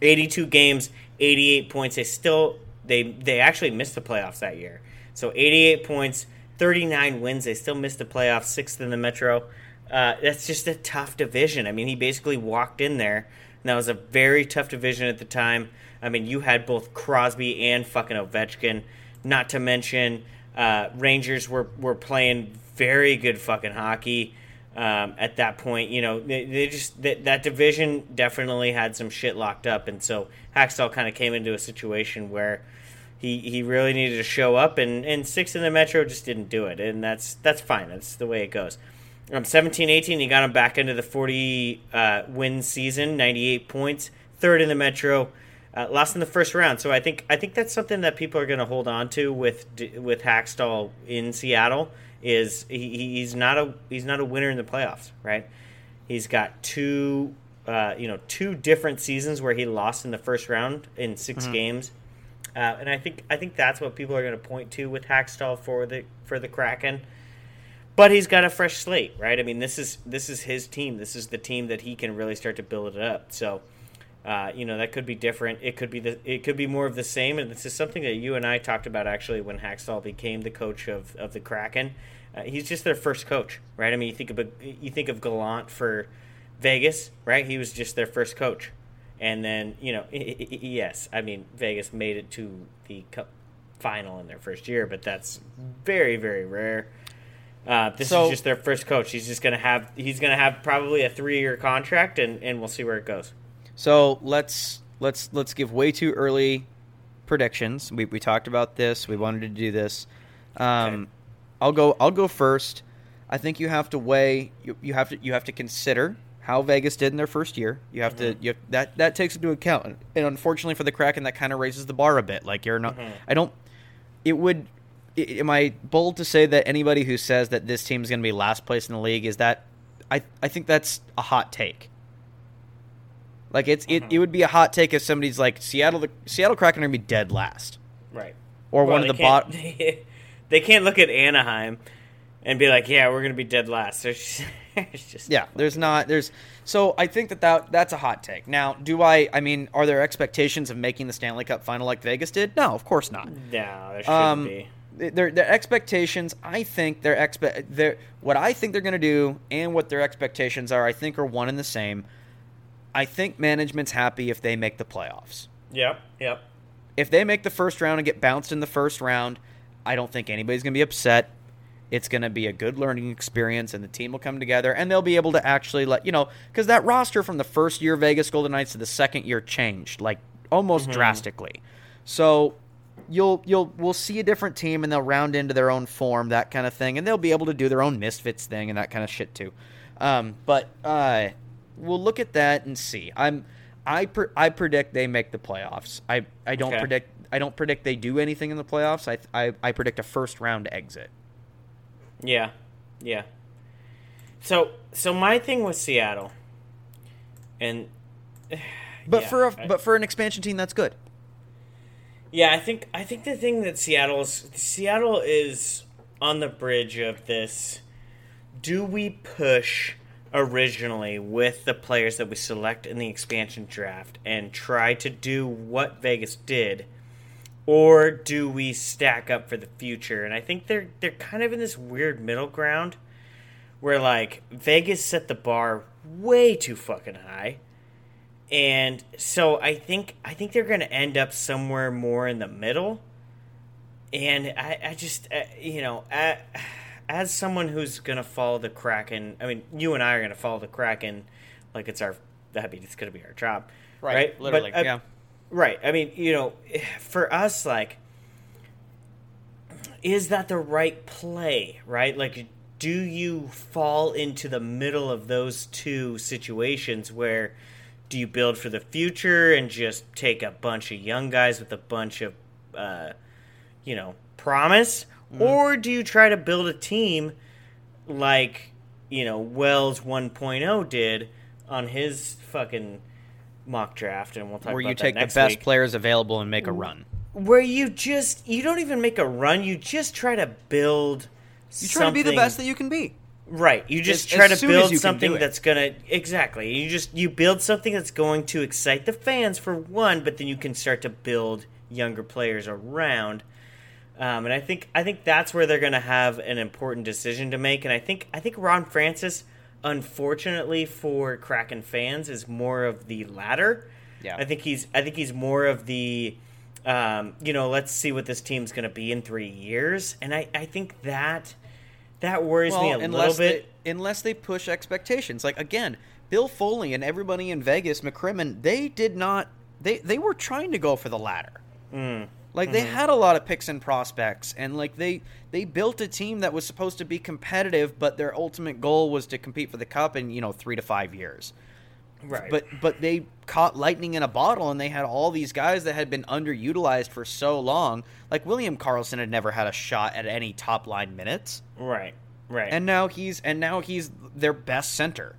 82 games, 88 points. They still they they actually missed the playoffs that year. So 88 points, 39 wins. They still missed the playoffs, sixth in the Metro. Uh, that's just a tough division. I mean, he basically walked in there, and that was a very tough division at the time. I mean, you had both Crosby and fucking Ovechkin. Not to mention, uh, Rangers were were playing very good fucking hockey um, at that point. You know, they, they just that, division definitely had some shit locked up, and so Hakstol kind of came into a situation where he he really needed to show up, and and six in the Metro just didn't do it, and that's that's fine. That's the way it goes. Um, 17 18, he got him back into the 40 uh, win season, 98 points, third in the Metro. Uh, lost in the first round, so I think I think that's something that people are going to hold on to with with Hakstol in Seattle. Is he, he's not a he's not a winner in the playoffs, right? He's got two uh, you know two different seasons where he lost in the first round in 6 games, uh, and I think I think that's what people are going to point to with Hakstol for the for the Kraken. But he's got a fresh slate, right? I mean, this is this is his team. This is the team that he can really start to build it up. So, uh, you know, that could be different. It could be the it could be more of the same. And this is something that you and I talked about actually when Hakstol became the coach of, of the Kraken. Uh, he's just their first coach, right? I mean, you think of you think of Gallant for Vegas, right? He was just their first coach, and then you know, yes, I mean, Vegas made it to the cup final in their first year, but that's very very rare. Uh, this So- is just their first coach. He's just gonna have he's gonna have probably a three year contract, and, and we'll see where it goes. So let's let's let's give way too early predictions. We we talked about this. We wanted to do this. Um, Okay. I'll go. I'll go first. I think you have to weigh. You, you have to. You have to consider how Vegas did in their first year. You have to mm-hmm. you that that takes into account, and unfortunately for the Kraken, that kind of raises the bar a bit. Like you're not, mm-hmm. I don't. It would. Am I bold to say that anybody who says that this team is going to be last place in the league is that? I I think that's a hot take. Like it's it, mm-hmm. it would be a hot take if somebody's like Seattle the Seattle Kraken are going to be dead last Right. or Well, one of the bottom. they can't look at Anaheim and be like, "Yeah, we're going to be dead last." There's just, there's just Yeah, there's not there's so I think that, that that's a hot take. Now, do I I mean, are there expectations of making the Stanley Cup final like Vegas did? No, of course not. no, there shouldn't Um, be. their their expectations, I think their expe- their what I think they're going to do and what their expectations are, I think are one and the same. I think management's happy if they make the playoffs. Yep, yep. If they make the first round and get bounced in the first round, I don't think anybody's going to be upset. It's going to be a good learning experience, and the team will come together, and they'll be able to actually let you know because that roster from the first year Vegas Golden Knights to the second year changed like almost drastically. So you'll you'll we'll see a different team, and they'll round into their own form, that kind of thing, and they'll be able to do their own misfits thing and that kind of shit too. Um, but uh, we'll look at that and see. I'm I pre- I predict they make the playoffs. I I don't Okay. predict I don't predict they do anything in the playoffs. I I, I predict a first round exit. Yeah, yeah. So, so my thing with Seattle, and But yeah, for a I- but for an expansion team, that's good. Yeah, I think I think the thing that Seattle's Seattle is on the bridge of this. Do we push originally with the players that we select in the expansion draft and try to do what Vegas did, or do we stack up for the future? And I think they're they're kind of in this weird middle ground where like Vegas set the bar way too fucking high and so I think I think they're going to end up somewhere more in the middle. And I, I just uh, you know uh, as someone who's going to follow the Kraken, I mean you and I are going to follow the Kraken like it's our I mean it's going to be our job, right? Literally. But, uh, yeah. Right. I mean, you know, for us, like, is that the right play, right? Like, do you fall into the middle of those two situations where do you build for the future and just take a bunch of young guys with a bunch of, uh, you know, promise? Or do you try to build a team like, you know, Wells 1.0 did on his fucking mock draft? And we'll talk about that later. Where you take the best week players available and make a run. where you just you don't even make a run you just try to build You try to be the best that you can be. right you just As- try as to build something that's gonna exactly you just you build something that's going to excite the fans for one but then you can start to build younger players around um, and I think I think that's where they're going to have an important decision to make. And I think I think Ron Francis, unfortunately for Kraken fans, is more of the latter. Yeah. I think he's I think he's more of the, um, you know, let's see what this team's going to be in three years. And I I think that that worries me a little bit. They, unless they push expectations. Like again, Bill Foley and everybody in Vegas, McCrimmon, they did not. They they were trying to go for the ladder. Mm. Like they mm-hmm. had a lot of picks and prospects, and like they they built a team that was supposed to be competitive, but their ultimate goal was to compete for the cup in you know three to five years. right. But but they caught lightning in a bottle, and they had all these guys that had been underutilized for so long. Like William Karlsson had never had a shot at any top line minutes right. Right. and now he's and now he's their best center.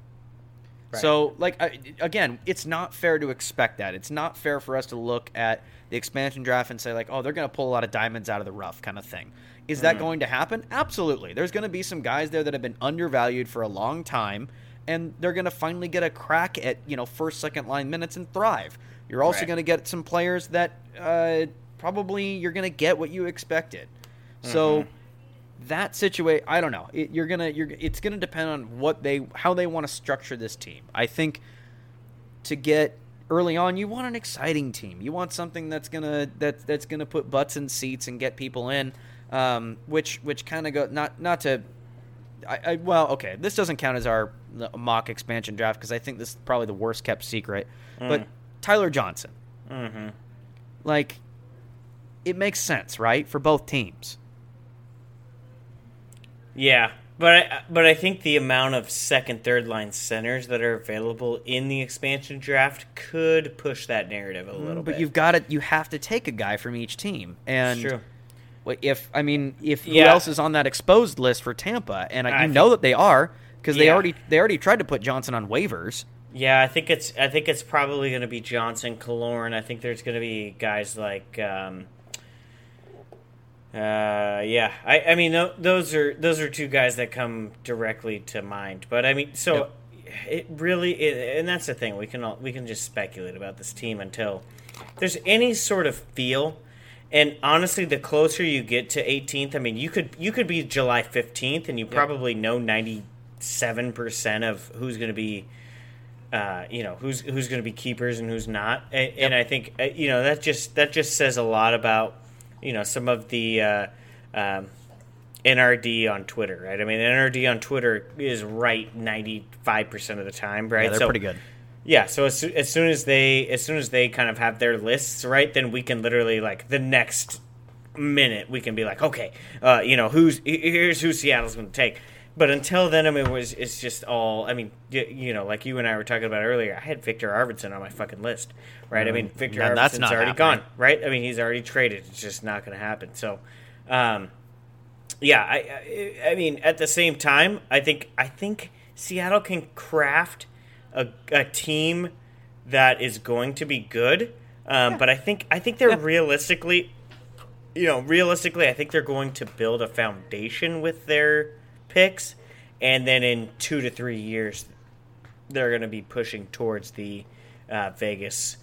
Right. So, like I, again, it's not fair to expect that. It's not fair for us to look at the expansion draft and say like, "Oh, they're going to pull a lot of diamonds out of the rough," kind of thing. Is that going to happen? Absolutely. There's going to be some guys there that have been undervalued for a long time, and they're going to finally get a crack at you know first, second line minutes and thrive. You're also Right. going to get some players that uh, probably you're going to get what you expected. So that situation i don't know. It, you're gonna you're it's gonna depend on what they how they want to structure this team. I think to get early on you want an exciting team. You want something that's gonna that that's gonna put butts in seats and get people in um, which which kind of go not not to I, I well okay this doesn't count as our mock expansion draft because i think this is probably the worst kept secret but tyler johnson. Mm-hmm. like it makes sense right for both teams Yeah, But I, but I think the amount of second, third line centers that are available in the expansion draft could push that narrative a little Mm, but bit. you've got to you have to take a guy from each team, and It's true. If I mean, if who Yeah. else is on that exposed list for Tampa, and I, you know that they are because they Yeah. already they already tried to put Johnson on waivers. Yeah, I think it's I think it's probably going to be Johnson, Killorn. I think there's going to be guys like, um, uh, yeah. I, I mean tho- those are those are two guys that come directly to mind. But I mean, so it really it, and that's the thing we can all, we can just speculate about this team until there's any sort of feel. And honestly, the closer you get to 18th, I mean, you could you could be July 15th, and you probably know 97 percent of who's going to be uh, you know who's who's going to be keepers and who's not, and, and I think uh, you know that just that just says a lot about you know some of the uh, um, NRD on Twitter, right? I mean, NRD on Twitter is right ninety five percent of the time, right? Yeah, they're So- pretty good. Yeah, so as, as soon as they as soon as they kind of have their lists right, then we can literally like the next minute we can be like, okay, uh, you know, who's here's who Seattle's going to take. But until then, I mean, it was it's just all. I mean, you, you know, like you and I were talking about earlier, I had Viktor Arvidsson on my fucking list, right? I mean, Viktor No, Arvidsson's already happening. gone, right? I mean, he's already traded. It's just not going to happen. So, um, yeah, I, I I mean at the same time, I think I think Seattle can craft a, a team that is going to be good. Um, But I think I think they're Yeah. realistically, you know, realistically, I think they're going to build a foundation with their picks, and then in two to three years, they're going to be pushing towards the uh, Vegas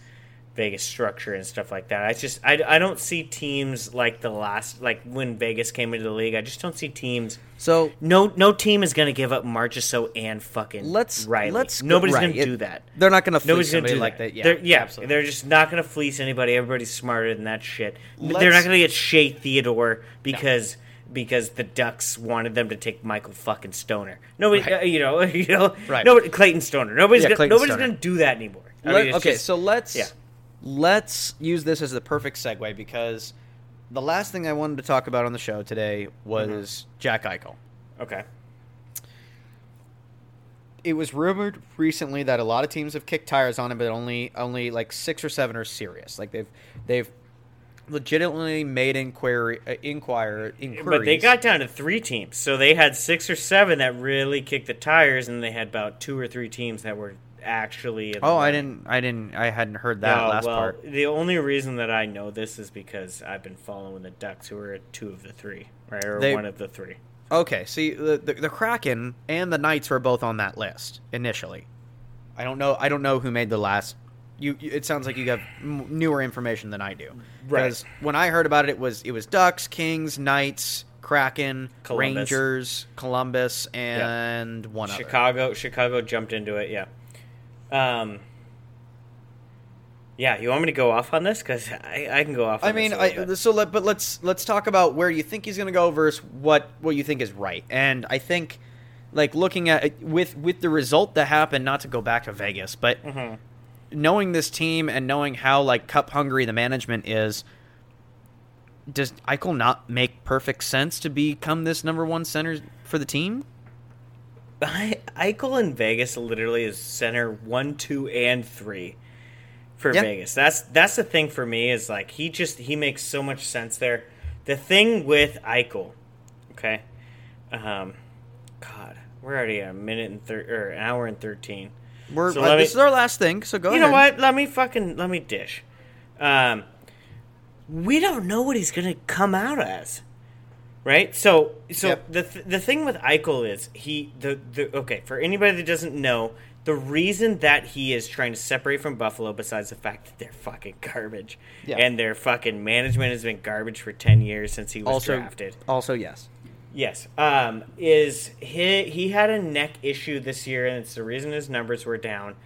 Vegas structure and stuff like that. I just I, I don't see teams like the last like when Vegas came into the league. I just don't see teams. So No no team is going to give up Marchessault and fucking let's Riley. let's Nobody's right, going to do that. They're not going to Nobody's going to do like that. that. Yeah, they're, yeah, absolutely. they're just not going to fleece anybody. Everybody's smarter than that shit. they're not going to get Shea Theodore because because the Ducks wanted them to take Michael fucking Stoner. Nobody, Right. uh, you know, you know, Right. Nobody, Clayton Stoner. Nobody's Yeah, gonna, Clayton nobody's going to do that anymore. I Let- mean, okay, just- so let's yeah. let's use this as the perfect segue because the last thing I wanted to talk about on the show today was Mm-hmm. Jack Eichel. okay, It was rumored recently that a lot of teams have kicked tires on him, but only only like six or seven are serious. Like they've they've legitimately made inquiry uh, inquire inquiries. but they got down to three teams, so they had six or seven that really kicked the tires, and they had about two or three teams that were actually. Oh, I didn't I didn't I hadn't heard that No, last well, part. The only reason that I know this is because I've been following the Ducks, who are two of the three, right, or They- one of the three. Okay, see the, the the Kraken and the Knights were both on that list initially. I don't know. I don't know who made the last. You. It sounds like you have m- newer information than I do. Right. Because when I heard about it, it was it was Ducks, Kings, Knights, Kraken, Columbus. Rangers, Columbus, and one other. Chicago, Chicago jumped into it. Yeah. Um. Yeah, you want me to go off on this? Because I, I can go off. On I mean, this a I, so let, but let's let's talk about where you think he's going to go versus what what you think is right. And I think, like looking at with with the result that happened, not to go back to Vegas, but Mhm. Knowing this team and knowing how like cup hungry the management is, does Eichel not make perfect sense to become this number one center for the team? I, Eichel in Vegas literally is center one, two, and three for Yeah. Vegas. That's that's the thing for me is like he just he makes so much sense there. The thing with Eichel, okay, um, God, we're already at a minute and thir- or an hour and thirteen. We're So uh, me- this is our last thing, so go you ahead. know what? Let me fucking let me dish. Um, we don't know what he's gonna come out as, right? So, so Yep. the th- the thing with Eichel is he the the okay for anybody that doesn't know the reason that he is trying to separate from Buffalo, besides the fact that they're fucking garbage Yeah. and their fucking management has been garbage for ten years since he was Also, drafted. also yes. Yes. Um, is he he had a neck issue this year, and it's the reason his numbers were down.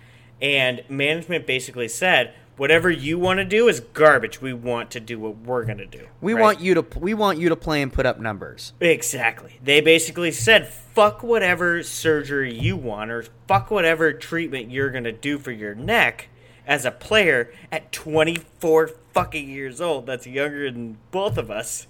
And management basically said, "Whatever you want to do is garbage. We want to do what we're gonna do. We Right? want you to we want you to play and put up numbers. exactly." They basically said, "Fuck whatever surgery you want, or fuck whatever treatment you're gonna do for your neck." As a player at 24 fucking years old, that's younger than both of us,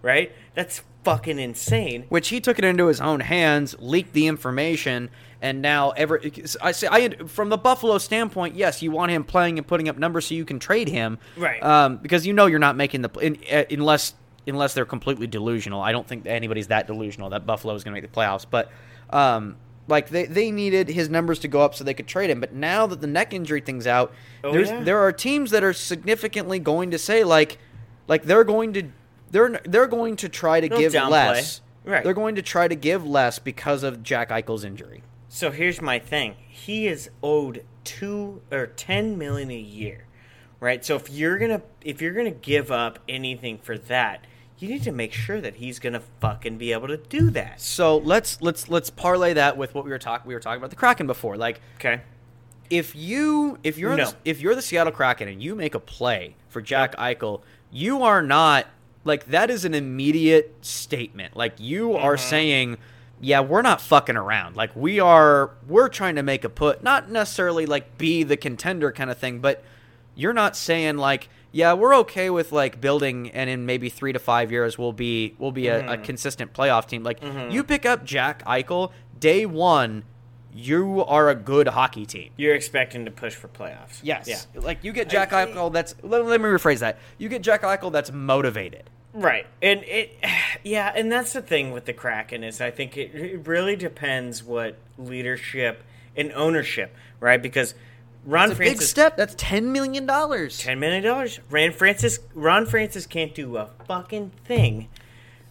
right? That's fucking insane. which he took it into his own hands, leaked the information, and now ever I say I from the Buffalo standpoint, yes, you want him playing and putting up numbers so you can trade him, Right. Um, because you know you're not making the in, uh, unless unless they're completely delusional. I don't think anybody's that delusional that Buffalo is going to make the playoffs, but um, like they they needed his numbers to go up so they could trade him. But now that the neck injury thing's out, Oh, there's yeah. there are teams that are significantly going to say like like they're going to they're they're going to try to give downplay. less. Right. They're going to try to give less because of Jack Eichel's injury. So here's my thing. He is owed two or ten million a year. Right? So if you're gonna if you're gonna give up anything for that, you need to make sure that he's gonna fucking be able to do that. So let's let's let's parlay that with what we were talking we were talking about the Kraken before. Like Okay. if you if you're No. the, if you're the Seattle Kraken and you make a play for Jack Eichel, you are not like that is an immediate statement. Like you are Mm-hmm. saying, yeah, we're not fucking around. Like we are we're trying to make a put, not necessarily like be the contender kind of thing, but you're not saying like yeah, we're okay with like building, and in maybe three to five years we'll be we'll be Mm-hmm. a consistent playoff team. Like you pick up Jack Eichel day one, you are a good hockey team. You're expecting to push for playoffs. Yes. Yeah. Like you get Jack I- Eichel that's let, let me rephrase that. You get Jack Eichel that's motivated. Right. And it yeah, and that's the thing with the Kraken is I think it, it really depends what leadership and ownership, right? Because Ron It's a big step. That's ten million dollars. ten million dollars. Ron Francis Ron Francis can't do a fucking thing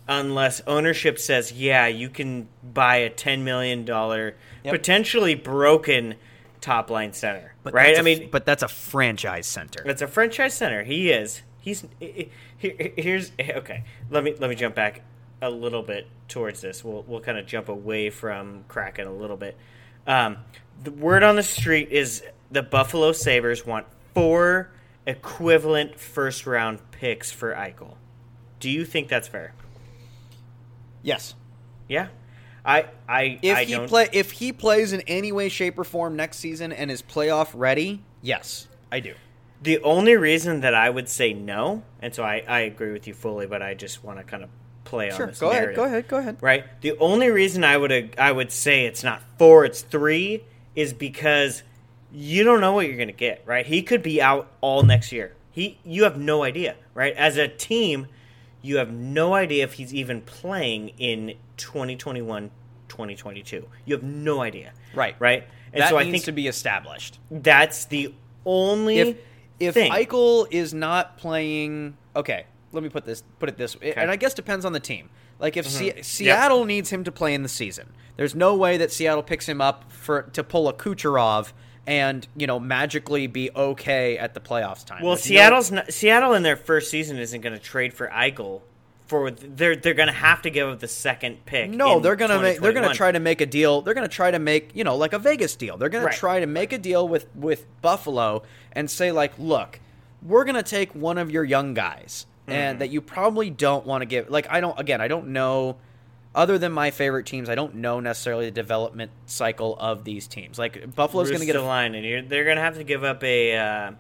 unless ownership says, yeah, you can buy a ten million dollar Yep. potentially broken top line center. But right? I a- mean but that's a franchise center. That's a franchise center. He is. He's here. Here's okay. Let me let me jump back a little bit towards this. We'll we'll kind of jump away from Kraken a little bit. Um, the word on the street is the Buffalo Sabres want four equivalent first round picks for Eichel. Do you think that's fair? Yes. Yeah. I I If I he don't play if he plays in any way, shape, or form next season and is playoff ready, yes, I do. The only reason that I would say no, and so I, I agree with you fully, but I just want to kind of play on Sure. this Go ahead. Go ahead. Go ahead. Right. The only reason I would I would say it's not four, it's three, is because you don't know what you're going to get. Right. He could be out all next year. He you have no idea. Right. As a team, you have no idea if he's even playing in 2021, 2022. You have no idea. Right. Right. And that so I needs think to be established. that's the only If if thing. Eichel is not playing, okay, let me put this put it this way, and I guess depends on the team. Like if mm-hmm. Se- Seattle needs him to play in the season, there's no way that Seattle picks him up for to pull a Kucherov and you know magically be okay at the playoffs time. Well, There's no- Seattle's not, Seattle in their first season isn't going to trade for Eichel. For they're they're going to have to give up the second pick. No, they're gonna make. They're gonna try to make a deal. They're gonna try to make you know like a Vegas deal. They're gonna try to make a deal with with Buffalo and say like, look, we're gonna take one of your young guys Mm-hmm. and that you probably don't want to give. Like I don't. Again, I don't know. Other than my favorite teams, I don't know necessarily the development cycle of these teams. Like Buffalo's gonna get a line, and you're, they're going to have to give up a. Uh,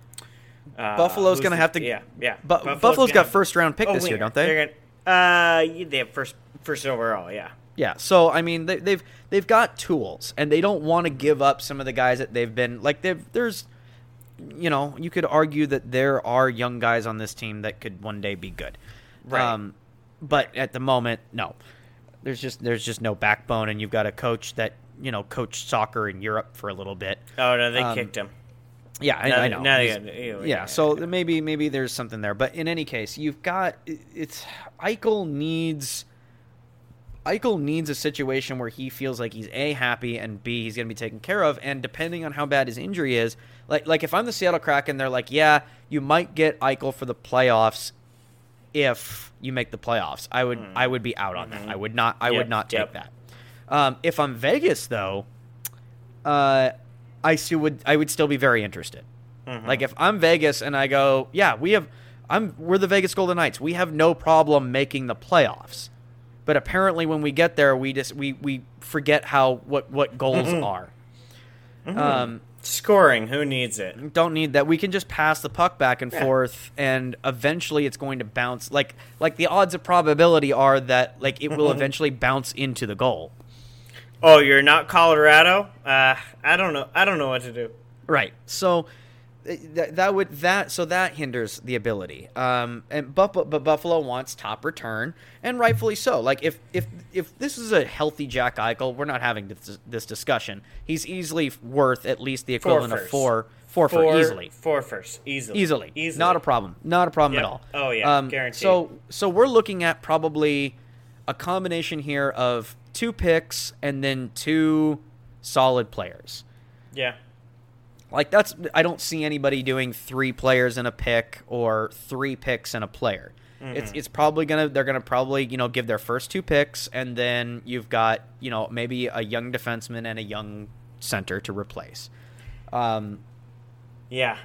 uh, Buffalo's who's gonna have to- Yeah, yeah. Bu- Buffalo's Buffalo's got first round pick oh, this year, don't they? They're gonna, uh, they have first first overall. Yeah. Yeah, so I mean they, they've they've got tools, and they don't want to give up some of the guys that they've been like. They've there's, you know, you could argue that there are young guys on this team that could one day be good, Right. Um, but at the moment, no. There's just there's just no backbone, and you've got a coach that you know coached soccer in Europe for a little bit. Oh no, they Um, kicked him. Yeah, I, Now I know. now they He's- got- you know, yeah, yeah, so yeah. maybe maybe there's something there, but in any case, you've got it's Eichel needs Eichel needs a situation where he feels like he's a happy and b he's going to be taken care of, and depending on how bad his injury is, like like if I'm the Seattle Kraken, they're like, yeah, you might get Eichel for the playoffs if you make the playoffs. I would I would be out on that. I would not I Mm-hmm. Yep, would not take yep. that. Um, if I'm Vegas though, uh, I still would I would still be very interested. Mm-hmm. Like if I'm Vegas and I go, yeah, we have I'm we're the Vegas Golden Knights. We have no problem making the playoffs. But apparently when we get there, we just we we forget how what what goals Mm-hmm. are. Um Scoring, who needs it? Don't need that. We can just pass the puck back and Yeah. forth, and eventually it's going to bounce. Like like the odds of probability are that like it will eventually bounce into the goal. Oh, you're not Colorado? Uh, I don't know. I don't know what to do. Right. So that, that would that so that hinders the ability. Um, and but, but but Buffalo wants top return, and rightfully so. Like if if if this is a healthy Jack Eichel, we're not having this, this discussion. He's easily worth at least the equivalent of firsts. four four for Four, easily. Four first. Easily. Easily. Easily. Not a problem. Not a problem Yep. at all. Oh, yeah. Um, Guaranteed. So so we're looking at probably a combination here of two picks and then two solid players. Yeah. Like that's I don't see anybody doing three players in a pick or three picks in a player. It's it's probably gonna they're gonna probably you know give their first two picks and then you've got you know maybe a young defenseman and a young center to replace. Um, Yeah.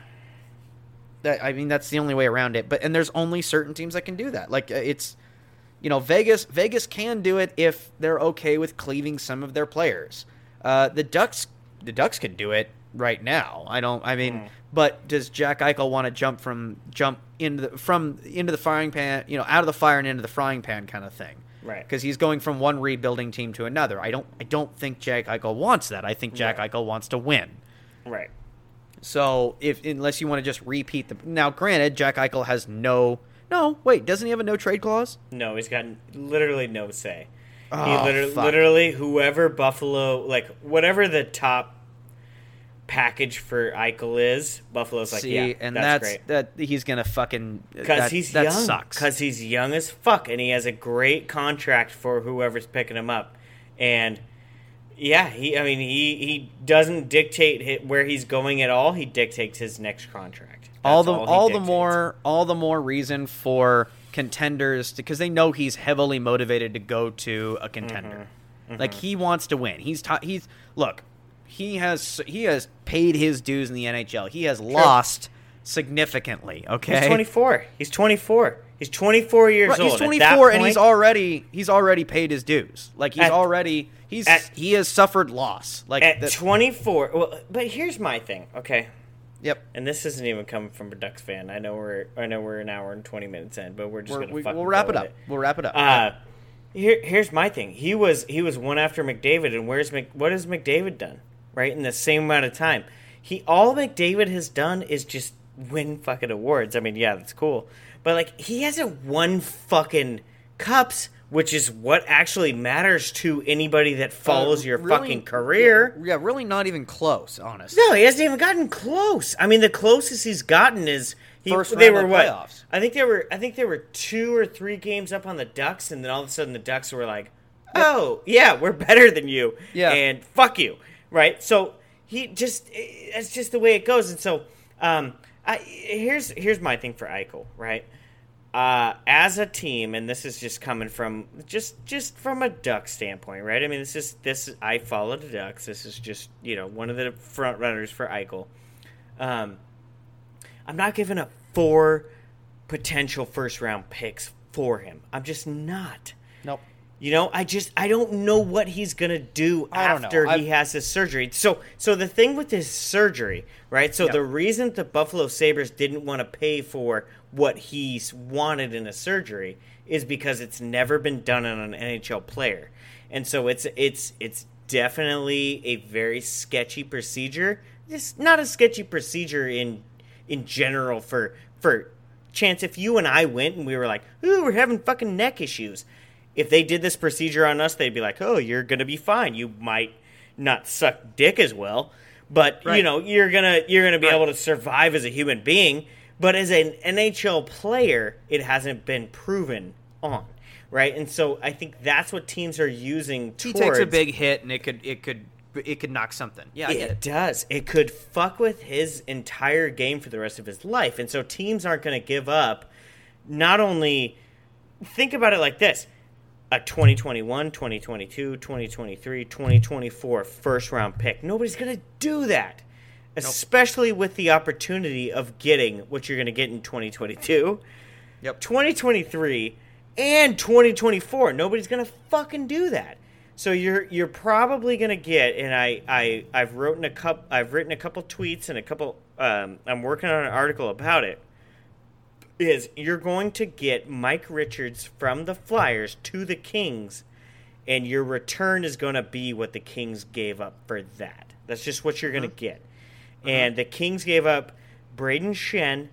that, I mean that's the only way around it. But and there's only certain teams that can do that. Like uh, it's you know Vegas Vegas can do it if they're okay with cleaving some of their players. Uh, the Ducks the Ducks can do it right now. I don't. I mean, Mm. but does Jack Eichel want to jump from jump into the, from into the firing pan? You know, out of the fire and into the frying pan kind of thing. Right. Because he's going from one rebuilding team to another. I don't. I don't think Jack Eichel wants that. I think Jack Right. Eichel wants to win. Right. So if unless you want to just repeat the now, granted, Jack Eichel has no no wait, doesn't he have a no trade clause? No, he's got literally no say. he Oh, literally, literally, whoever Buffalo, like whatever the top package for Eichel is, Buffalo's like, See, yeah, and that's, that's, great. that he's gonna fucking Because he's that young. sucks. Because he's young as fuck, and he has a great contract for whoever's picking him up. And yeah, he. I mean, he he doesn't dictate where he's going at all. He dictates his next contract. all the he all, the more all the more reason for contenders because they know he's heavily motivated to go to a contender. Mm-hmm. Like he wants to win. He's t- he's look, he has he has paid his dues in the NHL. He has lost significantly. Okay, He's 24. He's 24. He's 24 years Right, old. he's 24 and he's already he's already paid his dues. Like he's At- already he's at- he has suffered loss. Like at the- 24. Well, but here's my thing. Okay, yep. and this isn't even coming from a Ducks fan. I know we're I know we're an hour and 20 minutes in, but we're just We're, gonna we, we'll wrap it up. We'll wrap it up. Uh, here, here's my thing. He was he was one after McDavid, and where's Mc, what has McDavid done? Right in the same amount of time, he all McDavid has done is just win fucking awards. I mean, yeah, that's cool, but like he hasn't won fucking cups, which is what actually matters to anybody that follows Uh, your really- fucking career. Yeah, yeah, really not even close, honest. No, he hasn't even gotten close. I mean, the closest he's gotten is he, First they were what? playoffs. I think they were. I think they were two or three games up on the Ducks, and then all of a sudden the Ducks were like, "Oh, yeah, we're better than you." Yeah. and fuck you, right? So he just that's just the way it goes, and so um, I here's here's my thing for Eichel, right? Uh, as a team, and this is just coming from just just from a Duck standpoint, right? I mean, this is this I follow the Ducks. This is just you know one of the front runners for Eichel. Um, I'm not giving up four potential first round picks for him. I'm just not. Nope. You know, I just I don't know what he's gonna do know. after he I've- has his surgery. So so the thing with his surgery, right? So Yeah. the reason the Buffalo Sabres didn't want to pay for what he's wanted in a surgery is because it's never been done on an NHL player. And so it's it's it's definitely a very sketchy procedure. It's not a sketchy procedure in in general for for chance if you and I went and we were like, "Ooh, we're having fucking neck issues." If they did this procedure on us, they'd be like, "Oh, you're going to be fine. You might not suck dick as well, but you know you're going to you're to be Right. able to survive as a human being." But as an NHL player, it hasn't been proven on, right? And so I think that's what teams are using He towards takes a big hit and it could it could it could knock something. Yeah, it it. does. It could fuck with his entire game for the rest of his life. And so teams aren't going to give up not only think about it like this a 2021, 2022, 2023, 2024 first round pick. Nobody's going to do that. Especially with the opportunity of getting what you're going to get in 2022, Yep. 2023, and 2024. Nobody's going to fucking do that. So you're you're probably gonna get, and I I I've written a couple I've written a couple tweets and a couple um, I'm working on an article about it. Is you're going to get Mike Richards from the Flyers to the Kings, and your return is going to be what the Kings gave up for that. That's just what you're going to get. And the Kings gave up Brayden Schenn,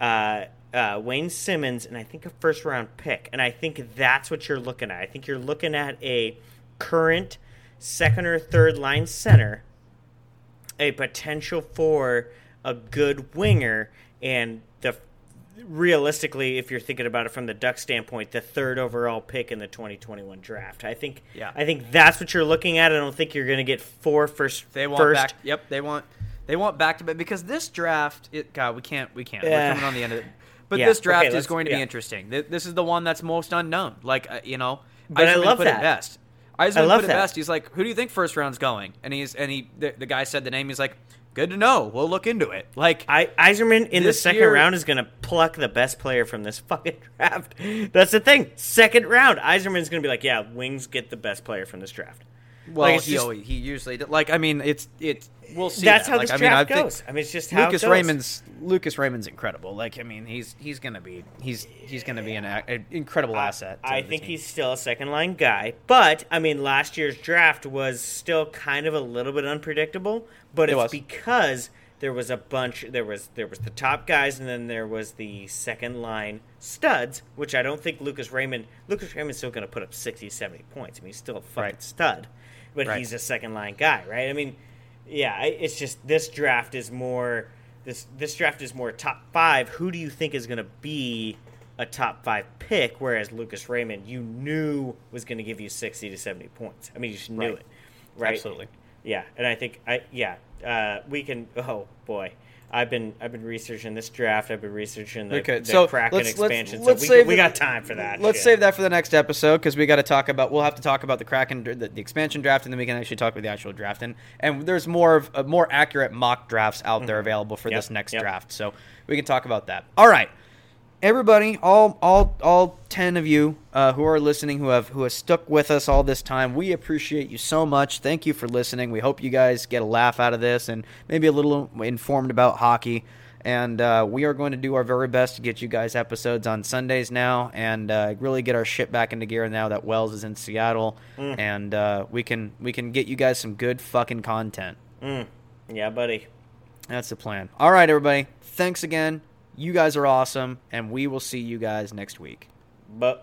uh, uh, Wayne Simmonds, and I think a first round pick. And I think that's what you're looking at. I think you're looking at a current second or third line center, a potential for a good winger, and the realistically, if you're thinking about it from the Duck standpoint, the third overall pick in the 2021 draft. I think. Yeah. I think that's what you're looking at. I don't think you're going to get four first. They want first. back. Yep, they want they want back to back because this draft. It, God, we can't. We can't. We're coming on the end of it. But Yeah, this draft okay, is going to yeah. be interesting. This is the one that's most unknown. Like uh, you know, But I love put that. it best. Yzerman love put it that. best. He's like, "Who do you think first round's going?" And he's and he the, the guy said the name. He's like, "Good to know. We'll look into it." Like I, Yzerman in the second year- round is going to pluck the best player from this fucking draft. That's the thing. Second round, Yzerman's going to be like, yeah, Wings get the best player from this draft. well, like, he just- always, he usually like. I mean, it's it's. We'll see. That's that. how like, this I mean, draft I think goes. I mean, it's just how Lucas it goes. Raymond's Lucas Raymond's incredible. Like, I mean, he's he's gonna be he's he's gonna be an, an incredible asset. to I think team. he's still a second line guy, but I mean, last year's draft was still kind of a little bit unpredictable. But It it's was. because there was a bunch. There was there was the top guys, and then there was the second line studs, which I don't think Lucas Raymond. Lucas Raymond's still going to put up 60, 70 points. I mean, he's still a fucking Right. stud, but Right. he's a second line guy, right? I mean, yeah, it's just this draft is more. This this draft is more top five. Who do you think is going to be a top five pick? Whereas Lucas Raymond, you knew was going to give you sixty to seventy points. I mean, you just knew Right. it, right? Absolutely. Yeah, and I think I yeah uh, we can. Oh boy, I've been I've been researching this draft. I've been researching the, Okay, the so Kraken let's- let's- expansion. let's so we, we got time for that. Let's shit. save that for the next episode because we got to talk about. We'll have to talk about the Kraken, the, the expansion draft, and then we can actually talk about the actual draft. And and there's more of uh, more accurate mock drafts out there available for Mm-hmm. Yep, this next yep. draft, so we can talk about that. All right, everybody, all all all ten of you uh, who are listening, who have who have stuck with us all this time, we appreciate you so much. Thank you for listening. We hope you guys get a laugh out of this and maybe a little informed about hockey. And uh, we are going to do our very best to get you guys episodes on Sundays now, and uh, really get our shit back into gear now that Wells is in Seattle, Mm. and uh, we can we can get you guys some good fucking content. Mm. Yeah, buddy. That's the plan. All right, everybody. Thanks again. You guys are awesome, and we will see you guys next week. But